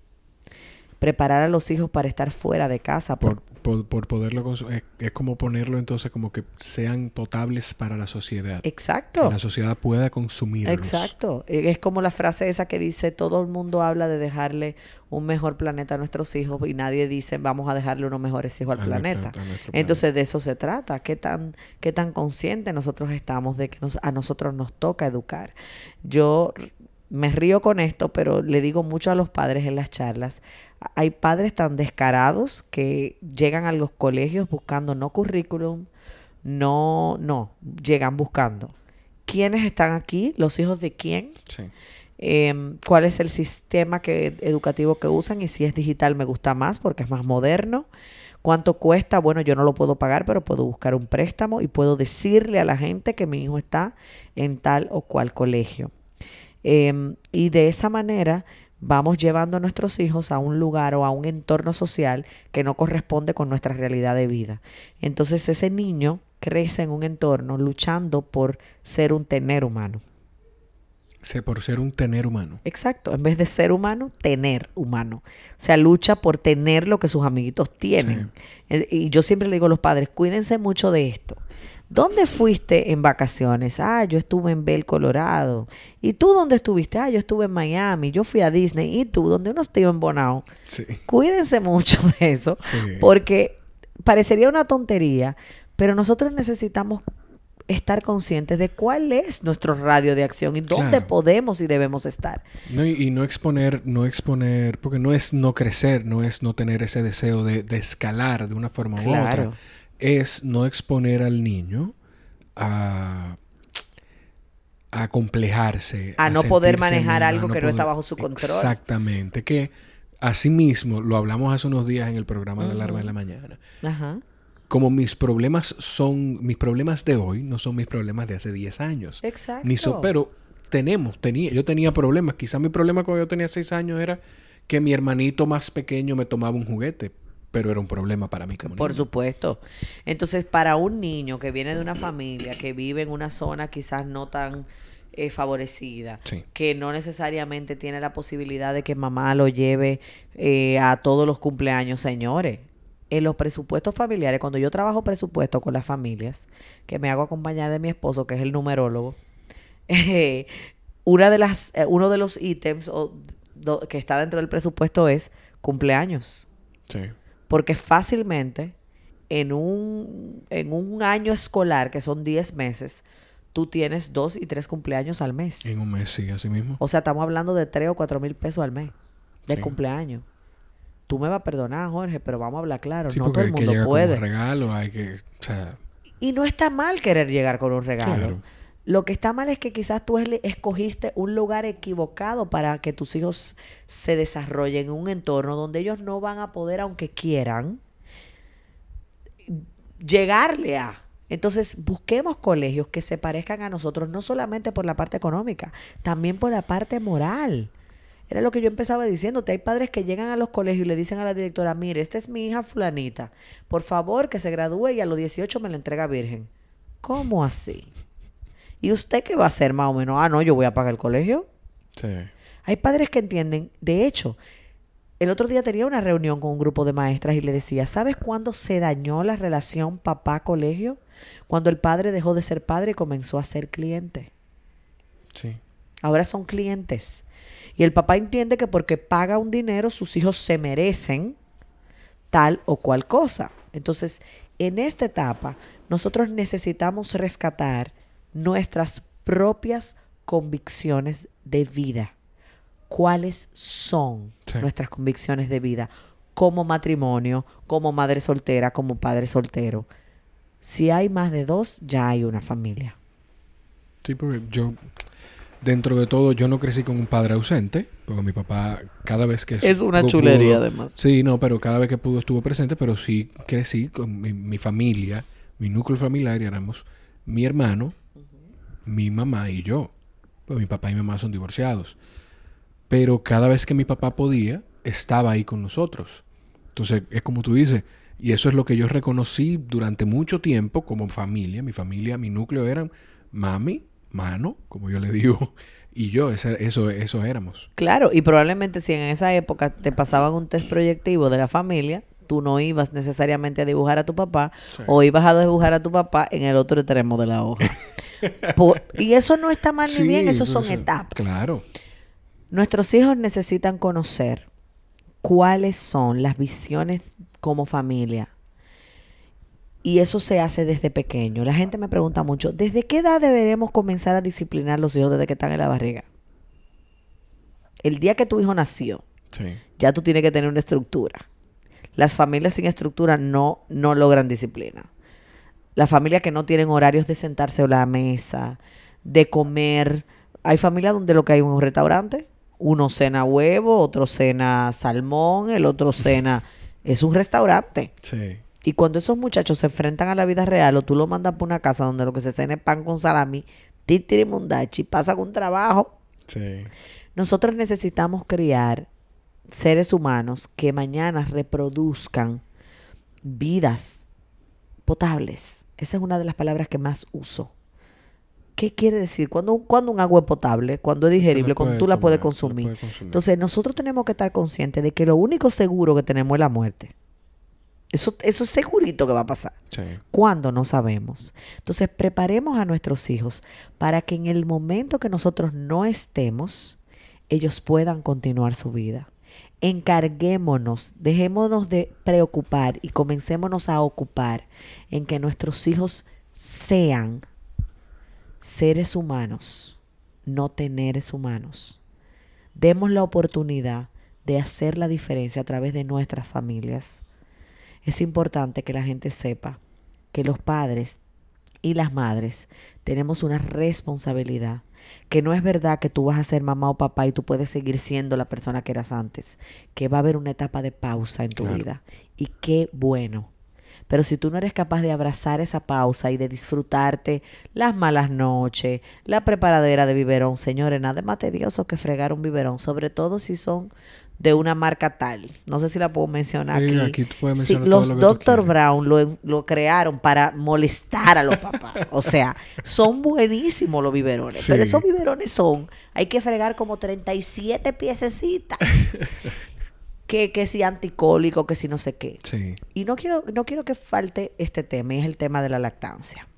preparar a los hijos para estar fuera de casa. Por, por, poderlo es, es, como ponerlo entonces como que sean potables para la sociedad. Exacto. Que la sociedad pueda consumirlos. Exacto. E, es como la frase esa que dice, todo el mundo habla de dejarle un mejor planeta a nuestros hijos y nadie dice vamos a dejarle unos mejores hijos al planeta. Entonces de eso se trata. ¿Qué tan, qué tan conscientes nosotros estamos de que a nosotros nos toca educar? Yo me río con esto, pero le digo mucho a los padres en las charlas. Hay padres tan descarados que llegan a los colegios buscando no currículum, no, no, llegan buscando. ¿Quiénes están aquí? ¿Los hijos de quién? Sí. Em, ¿Cuál es el sistema que, educativo que usan? Y si es digital me gusta más porque es más moderno. ¿Cuánto cuesta? Bueno, yo no lo puedo pagar, pero puedo buscar un préstamo y puedo decirle a la gente que mi hijo está en tal o cual colegio. Em, y de esa manera vamos llevando a nuestros hijos a un lugar o a un entorno social que no corresponde con nuestra realidad de vida. Entonces ese niño crece en un entorno luchando por ser un tener humano. por ser un tener humano. Exacto, en vez de ser humano, tener humano. O sea, lucha por tener lo que sus amiguitos tienen. Eh, y yo siempre le digo a los padres, cuídense mucho de esto. ¿Dónde fuiste en vacaciones? Ah, yo estuve en Bell, Colorado. ¿Y tú dónde estuviste? Ah, yo estuve en Miami. Yo fui a Disney. ¿Y tú? ¿Dónde uno estuvo en Bonao? Sí. Cuídense mucho de eso. Porque parecería una tontería, pero nosotros necesitamos estar conscientes de cuál es nuestro radio de acción y dónde podemos y debemos estar. No, y, no exponer, no exponer, porque no es no crecer, no es no tener ese deseo de, escalar de una forma u otra es no exponer al niño a, a complejarse. A, no poder manejar algo que no está bajo su control. Exactamente. Que asimismo, lo hablamos hace unos días en el programa de Alarma de la Mañana. Ajá. Como mis problemas son, mis problemas de hoy no son mis problemas de hace 10 años. Exacto. Ni pero tenemos, tenía, yo tenía problemas. Quizá mi problema cuando yo tenía 6 años era que mi hermanito más pequeño me tomaba un juguete pero era un problema para mí como Por supuesto. Entonces, para un niño que viene de una familia que vive en una zona quizás no tan eh, favorecida, que no necesariamente tiene la posibilidad de que mamá lo lleve eh, a todos los cumpleaños, señores. En los presupuestos familiares, cuando yo trabajo presupuesto con las familias, que me hago acompañar de mi esposo, que es el numerólogo, eh, una de las, uno de los ítems que está dentro del presupuesto es cumpleaños. Sí. Porque fácilmente en un, en un año escolar, que son 10 meses, tú tienes dos y tres cumpleaños al mes. En un mes, sí, así mismo. O sea, estamos hablando de 3 o 4 mil pesos al mes de cumpleaños. Tú me vas a perdonar, Jorge, pero vamos a hablar claro. no todo el mundo puede. un regalo, hay que. O sea... Y no está mal querer llegar con un regalo. Lo que está mal es que quizás tú escogiste un lugar equivocado para que tus hijos se desarrollen en un entorno donde ellos no van a poder, aunque quieran, llegarle a. Entonces, busquemos colegios que se parezcan a nosotros, no solamente por la parte económica, también por la parte moral. Era lo que yo empezaba diciéndote. Hay padres que llegan a los colegios y le dicen a la directora, mire, esta es mi hija fulanita. Por favor, que se gradúe y a los 18 me la entrega virgen. ¿Cómo así? ¿Y usted qué va a hacer más o menos? Ah, no, yo voy a pagar el colegio. Sí. Hay padres que entienden. De hecho, el otro día tenía una reunión con un grupo de maestras y le decía, ¿sabes cuándo se dañó la relación papá-colegio? Cuando el padre dejó de ser padre y comenzó a ser cliente. Sí. Ahora son clientes. Y el papá entiende que porque paga un dinero, sus hijos se merecen tal o cual cosa. Entonces, en esta etapa, nosotros necesitamos rescatar nuestras propias convicciones de vida. ¿Cuáles son nuestras convicciones de vida? Como matrimonio, como madre soltera, como padre soltero. Si hay más de dos, ya hay una familia. Sí, porque yo, dentro de todo, yo no crecí con un padre ausente, porque mi papá cada vez que... Es una chulería además. Sí, no, pero cada vez que pudo estuvo presente, pero sí crecí con mi, familia, mi núcleo familiar, éramos mi hermano, mi mamá y yo. Pues mi papá y mi mamá son divorciados. Pero cada vez que mi papá podía, estaba ahí con nosotros. Entonces, es como tú dices, y eso es lo que yo reconocí durante mucho tiempo como familia. Mi familia, mi núcleo eran mami, mano, como yo le digo, y yo, eso, eso éramos. Claro, y probablemente si en esa época te pasaban un test proyectivo de la familia, tú no ibas necesariamente a dibujar a tu papá o ibas a dibujar a tu papá en el otro extremo de la hoja. y eso no está mal ni bien, eso son etapas. Claro. Nuestros hijos necesitan conocer cuáles son las visiones como familia. Y eso se hace desde pequeño. La gente me pregunta mucho, ¿desde qué edad deberemos comenzar a disciplinar a los hijos desde que están en la barriga? El día que tu hijo nació, ya tú tienes que tener una estructura. Las familias sin estructura no, no logran disciplina. Las familias que no tienen horarios de sentarse a la mesa, de comer. Hay familias donde lo que hay es un restaurante. Uno cena huevo, otro cena salmón, el otro cena es un restaurante. Sí. Y cuando esos muchachos se enfrentan a la vida real o tú lo mandas por una casa donde lo que se cena es pan con salami, titirimundachi, pasa con trabajo. Sí. Nosotros necesitamos criar seres humanos que mañana reproduzcan vidas potables. Esa es una de las palabras que más uso. ¿Qué quiere decir? Cuando, cuando un agua es potable, cuando es digerible, cuando tú la puedes consumir. Entonces, nosotros tenemos que estar conscientes de que lo único seguro que tenemos es la muerte. Eso, eso es segurito que va a pasar. ¿Cuándo? No sabemos. Entonces, preparemos a nuestros hijos para que en el momento que nosotros no estemos, ellos puedan continuar su vida. Encarguémonos, dejémonos de preocupar y comencémonos a ocupar en que nuestros hijos sean seres humanos, no teneres humanos. Demos la oportunidad de hacer la diferencia a través de nuestras familias. Es importante que la gente sepa que los padres y las madres tenemos una responsabilidad, que no es verdad que tú vas a ser mamá o papá y tú puedes seguir siendo la persona que eras antes, que va a haber una etapa de pausa en tu vida. Y qué bueno pero si tú no eres capaz de abrazar esa pausa y de disfrutarte las malas noches, la preparadera de biberón, señores, nada más tedioso que fregar un biberón, sobre todo si son de una marca tal. No sé si la puedo mencionar aquí. aquí tú puedes mencionar los Dr. Brown lo, lo, crearon para molestar a los papás. o sea, son buenísimos los biberones. Pero esos biberones son, hay que fregar como 37 piececitas. que, que si anticólico, que si no sé qué. Sí. Y no quiero, no quiero que falte este tema, y es el tema de la lactancia.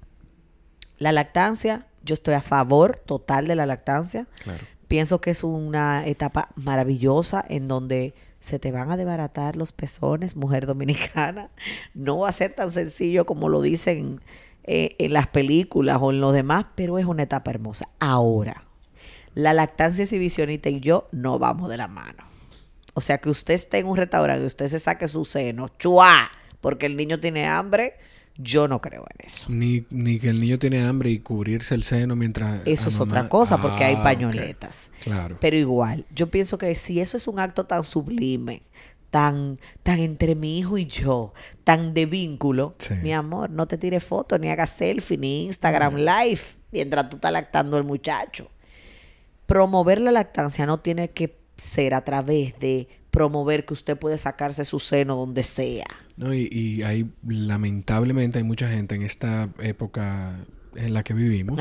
La lactancia, yo estoy a favor total de la lactancia. Claro. Pienso que es una etapa maravillosa en donde se te van a desbaratar los pezones, mujer dominicana. No va a ser tan sencillo como lo dicen eh, en las películas o en los demás, pero es una etapa hermosa. Ahora, la lactancia exhibicionista y yo no vamos de la mano. O sea, que usted esté en un restaurante y usted se saque su seno, ¡chua! Porque el niño tiene hambre, yo no creo en eso. Ni, ni que el niño tiene hambre y cubrirse el seno mientras... Eso es otra cosa, porque hay ah, pañoletas. Claro. Pero igual, yo pienso que si eso es un acto tan sublime, tan, tan entre mi hijo y yo, tan de vínculo, mi amor, no te tires fotos, ni hagas selfie, ni Instagram Live, mientras tú estás lactando al muchacho. Promover la lactancia no tiene que ser a través de promover que usted puede sacarse su seno donde sea. No, y, y hay, lamentablemente, hay mucha gente en esta época en la que vivimos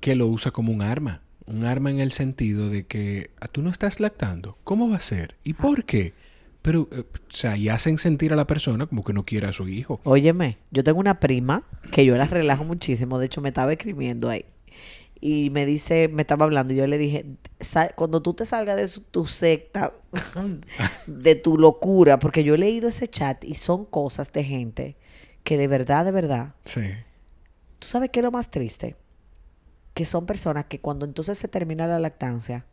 que lo usa como un arma. Un arma en el sentido de que ah, tú no estás lactando. ¿Cómo va a ser? ¿Y por qué? Pero, eh, o sea, y hacen sentir a la persona como que no quiere a su hijo. Óyeme, yo tengo una prima que yo la relajo muchísimo. De hecho, me estaba escribiendo ahí y me dice, me estaba hablando, y yo le dije, cuando tú te salgas de tu secta, de tu locura, porque yo he leído ese chat y son cosas de gente que de verdad, de verdad. Sí. ¿Tú sabes qué es lo más triste? Que son personas que cuando entonces se termina la lactancia,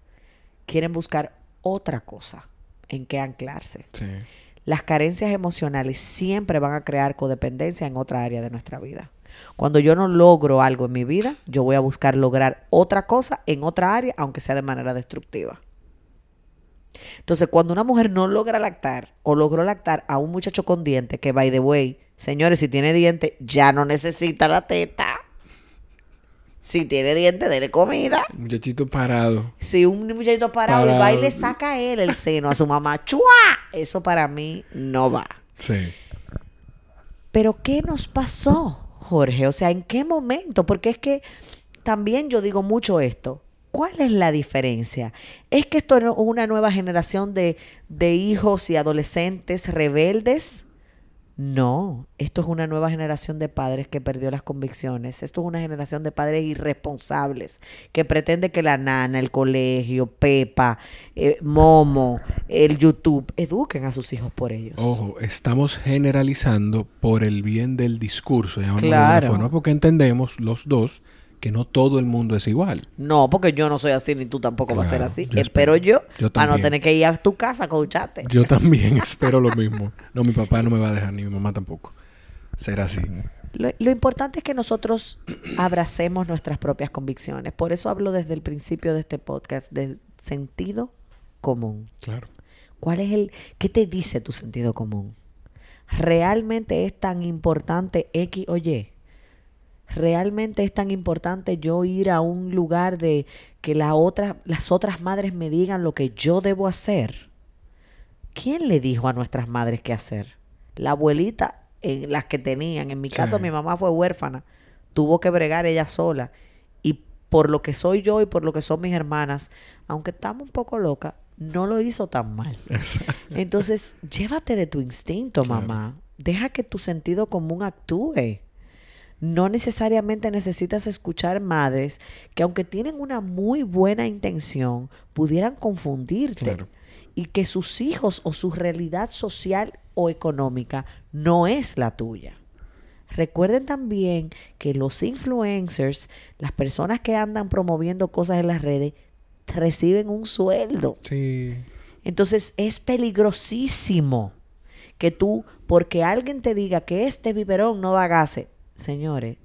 quieren buscar otra cosa en que anclarse. Sí. las carencias emocionales siempre van a crear codependencia en otra área de nuestra vida. Cuando yo no logro algo en mi vida, yo voy a buscar lograr otra cosa en otra área, aunque sea de manera destructiva. Entonces, cuando una mujer no logra lactar o logró lactar a un muchacho con diente, que by the way, señores, si tiene diente, ya no necesita la teta. Si tiene diente, dele comida. Un muchachito parado. Si un muchachito parado, va y le saca a él el seno a su mamá. ¡Chua! Eso para mí no va. Sí. Pero ¿qué nos pasó, Jorge? O sea, ¿en qué momento? Porque es que también yo digo mucho esto. ¿Cuál es la diferencia? ¿Es que esto es una nueva generación de, de hijos y adolescentes rebeldes? No, esto es una nueva generación de padres que perdió las convicciones. Esto es una generación de padres irresponsables que pretende que la nana, el colegio, Pepa, eh, Momo, el YouTube eduquen a sus hijos por ellos. Ojo, estamos generalizando por el bien del discurso, claro. ¿no? porque entendemos los dos que no todo el mundo es igual. No, porque yo no soy así ni tú tampoco vas a ser así. espero, yo, para no tener que ir a tu casa a coacharte. Yo también espero lo mismo. No, mi papá no me va a dejar, ni mi mamá tampoco. Ser así. Lo, lo, importante es que nosotros abracemos nuestras propias convicciones. Por eso hablo desde el principio de este podcast de sentido común. Claro. ¿Cuál es el qué te dice tu sentido común? ¿Realmente es tan importante X o Y? Realmente es tan importante yo ir a un lugar de que la otra, las otras madres me digan lo que yo debo hacer. ¿Quién le dijo a nuestras madres qué hacer? La abuelita, en las que tenían. En mi caso, mi mamá fue huérfana. Tuvo que bregar ella sola. Y por lo que soy yo y por lo que son mis hermanas, aunque estamos un poco locas, no lo hizo tan mal. Entonces, llévate de tu instinto, mamá. Deja que tu sentido común actúe no necesariamente necesitas escuchar madres que aunque tienen una muy buena intención, pudieran confundirte y que sus hijos o su realidad social o económica no es la tuya. Recuerden también que los influencers, las personas que andan promoviendo cosas en las redes, reciben un sueldo. Sí. Entonces es peligrosísimo que tú, porque alguien te diga que este biberón no da gases, señores,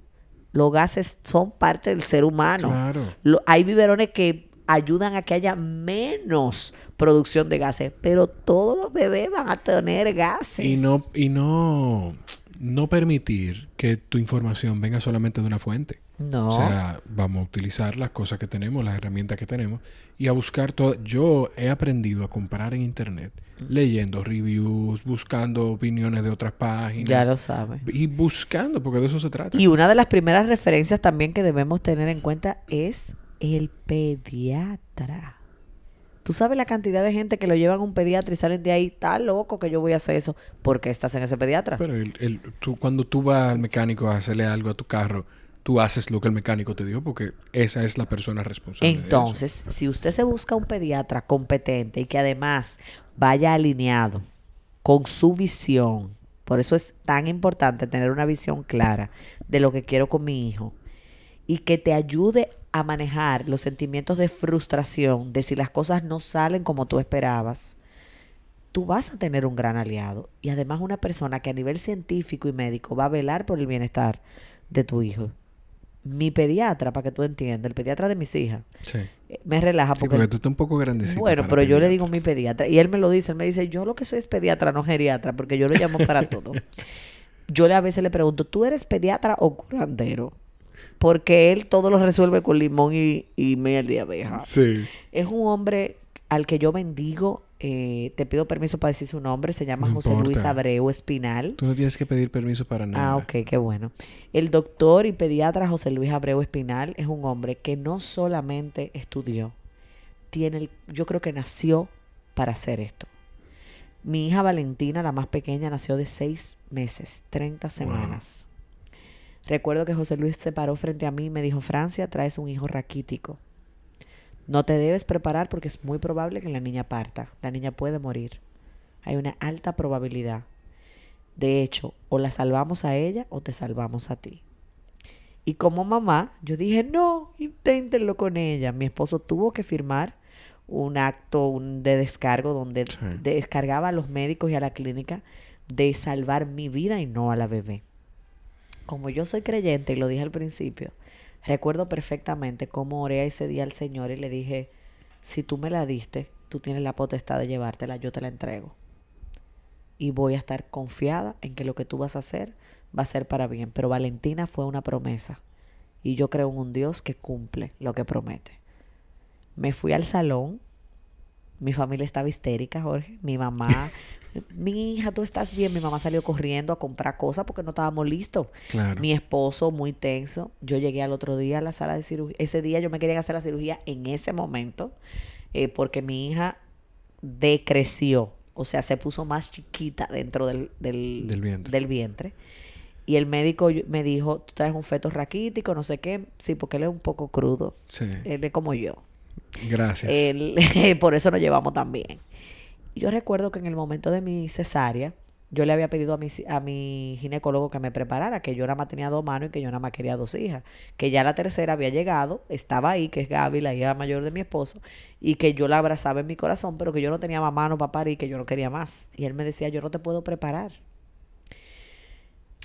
los gases son parte del ser humano. Claro. hay biberones que ayudan a que haya menos producción de gases, pero todos los bebés van a tener gases. Y no, y no, no permitir que tu información venga solamente de una fuente. No. O sea, vamos a utilizar las cosas que tenemos, las herramientas que tenemos y a buscar todo. Yo he aprendido a comprar en internet leyendo reviews, buscando opiniones de otras páginas. Ya lo sabes. Y buscando, porque de eso se trata. Y una de las primeras referencias también que debemos tener en cuenta es el pediatra. Tú sabes la cantidad de gente que lo llevan a un pediatra y salen de ahí, está loco que yo voy a hacer eso. porque estás en ese pediatra? Pero el, tú, cuando tú vas al mecánico a hacerle algo a tu carro, tú haces lo que el mecánico te dio porque esa es la persona responsable. Entonces, si usted se busca un pediatra competente y que además vaya alineado con su visión, por eso es tan importante tener una visión clara de lo que quiero con mi hijo y que te ayude a manejar los sentimientos de frustración, de si las cosas no salen como tú esperabas, tú vas a tener un gran aliado y además una persona que a nivel científico y médico va a velar por el bienestar de tu hijo. Mi pediatra, para que tú entiendas, el pediatra de mis hijas, eh, me relaja porque, porque tú estás un poco grandecito. Bueno, pero yo le digo mi pediatra y él me lo dice, él me dice, yo lo que soy es pediatra, no geriatra, porque yo lo llamo para todo. Yo le, a veces le pregunto, ¿tú eres pediatra o curandero? Porque él todo lo resuelve con limón y, y miel de abeja. Sí. Es un hombre al que yo bendigo eh, te pido permiso para decir su nombre, se llama José Luis Abreu Espinal. Tú no tienes que pedir permiso para nada. Ah, ok, qué bueno. El doctor y pediatra José Luis Abreu Espinal es un hombre que no solamente estudió, tiene yo creo que nació para hacer esto. Mi hija Valentina, la más pequeña, nació de seis meses, 30 semanas. Recuerdo que José Luis se paró frente a mí y me dijo, Francia, traes un hijo raquítico. No te debes preparar porque es muy probable que la niña parta. La niña puede morir. Hay una alta probabilidad. De hecho, o la salvamos a ella o te salvamos a ti. Y como mamá, yo dije, no, inténtenlo con ella. Mi esposo tuvo que firmar un acto de descargo donde descargaba a los médicos y a la clínica de salvar mi vida y no a la bebé. Como yo soy creyente y lo dije al principio, recuerdo perfectamente cómo oré ese día al Señor y le dije, si tú me la diste, tú tienes la potestad de llevártela, yo te la entrego. Y voy a estar confiada en que lo que tú vas a hacer va a ser para bien. Pero Valentina fue una promesa. Y yo creo en un Dios que cumple lo que promete. Me fui al salón. Mi familia estaba histérica, Jorge. Mi mamá, mi hija, tú estás bien. Mi mamá salió corriendo a comprar cosas porque no estábamos listos. Mi esposo, muy tenso. Yo llegué al otro día a la sala de cirugía. Ese día yo me quería hacer la cirugía en ese momento eh, porque mi hija decreció. O sea, se puso más chiquita dentro del, del, vientre. del vientre. Y el médico me dijo, tú traes un feto raquítico, no sé qué. Sí, porque él es un poco crudo. Sí. Él es como yo. Gracias. por eso nos llevamos tan bien. Yo recuerdo que en el momento de mi cesárea, yo le había pedido a mi, a mi ginecólogo que me preparara, que yo nada más tenía dos manos y que yo nada más quería dos hijas. Que ya la tercera había llegado, estaba ahí, que es Gaby, la hija mayor de mi esposo, y que yo la abrazaba en mi corazón, pero que yo no tenía más manos para parir y que yo no quería más. Y él me decía, yo no te puedo preparar.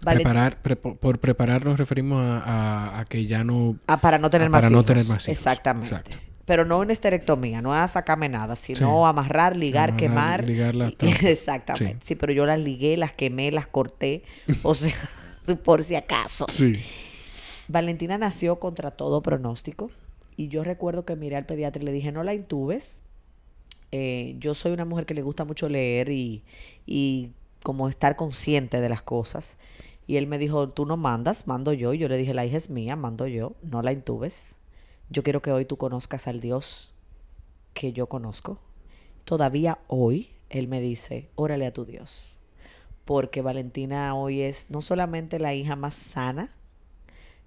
Preparar, por preparar nos referimos a, que ya no... Ah, para no tener más Para no tener más hijos. Exactamente. Pero no una esterectomía, no a sacarme nada, sino amarrar, ligar, quemar. Ligarlas Exactamente. Sí. pero yo las ligué, las quemé, las corté. o sea, por si acaso. Sí. Valentina nació contra todo pronóstico. Y yo recuerdo que miré al pediatra y le dije, no la intubes. Eh, yo soy una mujer que le gusta mucho leer y, y como estar consciente de las cosas. Y él me dijo, tú no mandas, mando yo. Y yo le dije, la hija es mía, mando yo, no la intubes. Yo quiero que hoy tú conozcas al Dios que yo conozco. Todavía hoy él me dice, órale a tu Dios. Porque Valentina hoy es no solamente la hija más sana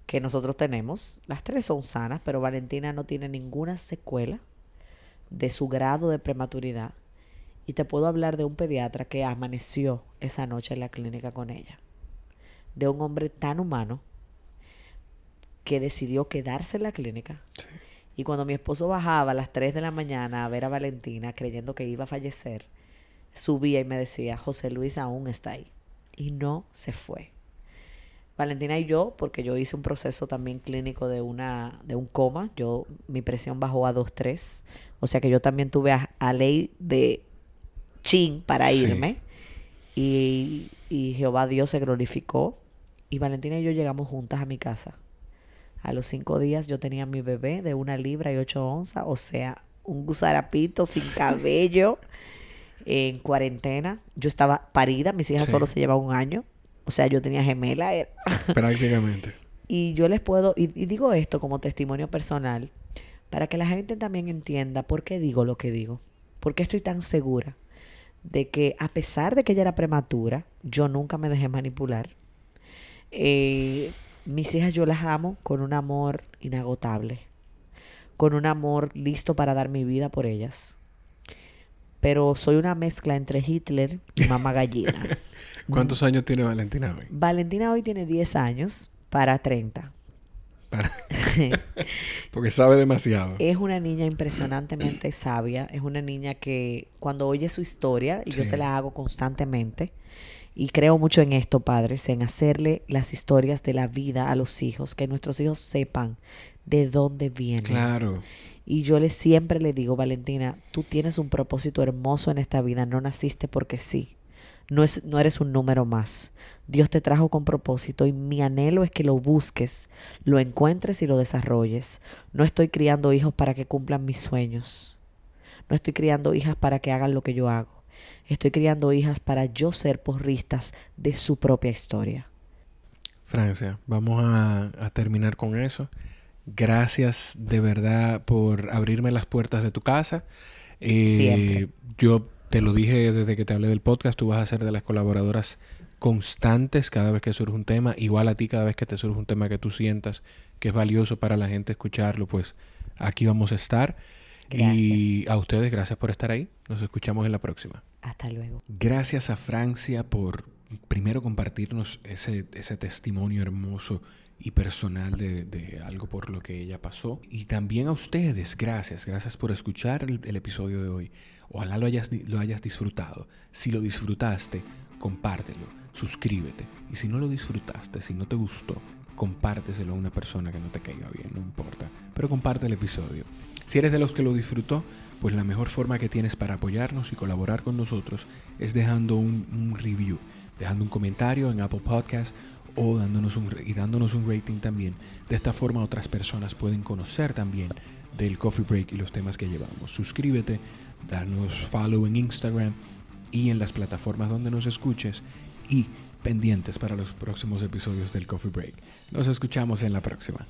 que nosotros tenemos, las tres son sanas, pero Valentina no tiene ninguna secuela de su grado de prematuridad. Y te puedo hablar de un pediatra que amaneció esa noche en la clínica con ella de un hombre tan humano que decidió quedarse en la clínica. Y cuando mi esposo bajaba a las 3 de la mañana a ver a Valentina creyendo que iba a fallecer, subía y me decía, José Luis aún está ahí. Y no se fue. Valentina y yo, porque yo hice un proceso también clínico de, una, de un coma, yo, mi presión bajó a 2.3, o sea que yo también tuve a, ley de chin para irme. Y, y Jehová Dios se glorificó y Valentina y yo llegamos juntas a mi casa. A los cinco días yo tenía mi bebé de una libra y ocho onzas, o sea, un gusarapito sin cabello, en cuarentena. Yo estaba parida, mis hijas solo se llevaban un año. O sea, yo tenía gemela. Prácticamente. y yo les puedo, y, y digo esto como testimonio personal, para que la gente también entienda por qué digo lo que digo. ¿Por qué estoy tan segura de que a pesar de que ella era prematura, yo nunca me dejé manipular eh, mis hijas yo las amo con un amor inagotable, con un amor listo para dar mi vida por ellas. Pero soy una mezcla entre Hitler y mamá gallina. ¿Cuántos años tiene Valentina hoy? Valentina hoy tiene 10 años para 30. Porque sabe demasiado. Es una niña impresionantemente sabia. Es una niña que cuando oye su historia, y yo se la hago constantemente, y creo mucho en esto, padres, en hacerle las historias de la vida a los hijos, que nuestros hijos sepan de dónde vienen. Claro. Y yo le siempre le digo, Valentina, tú tienes un propósito hermoso en esta vida, no naciste porque sí. No, es, no eres un número más. Dios te trajo con propósito y mi anhelo es que lo busques, lo encuentres y lo desarrolles. No estoy criando hijos para que cumplan mis sueños. No estoy criando hijas para que hagan lo que yo hago. Estoy criando hijas para yo ser porristas de su propia historia. Francia, vamos a, terminar con eso. Gracias de verdad por abrirme las puertas de tu casa. Eh, yo te lo dije desde que te hablé del podcast, tú vas a ser de las colaboradoras constantes cada vez que surge un tema, igual a ti cada vez que te surge un tema que tú sientas que es valioso para la gente escucharlo, pues aquí vamos a estar. Y a ustedes, gracias por estar ahí. Nos escuchamos en la próxima. Hasta luego. Gracias a Francia por primero compartirnos ese, ese testimonio hermoso y personal de, algo por lo que ella pasó. Y también a ustedes, gracias, gracias por escuchar el, episodio de hoy. Ojalá lo hayas, lo hayas disfrutado. Si lo disfrutaste, compártelo, suscríbete. Y si no lo disfrutaste, si no te gustó, compárteselo a una persona que no te caiga bien, no importa. Pero comparte el episodio. Si eres de los que lo disfrutó, pues la mejor forma que tienes para apoyarnos y colaborar con nosotros es dejando un, review, dejando un comentario en Apple Podcast o dándonos un, y dándonos un rating también. De esta forma otras personas pueden conocer también del Coffee Break y los temas que llevamos. Suscríbete, danos follow en Instagram y en las plataformas donde nos escuches y pendientes para los próximos episodios del Coffee Break. Nos escuchamos en la próxima.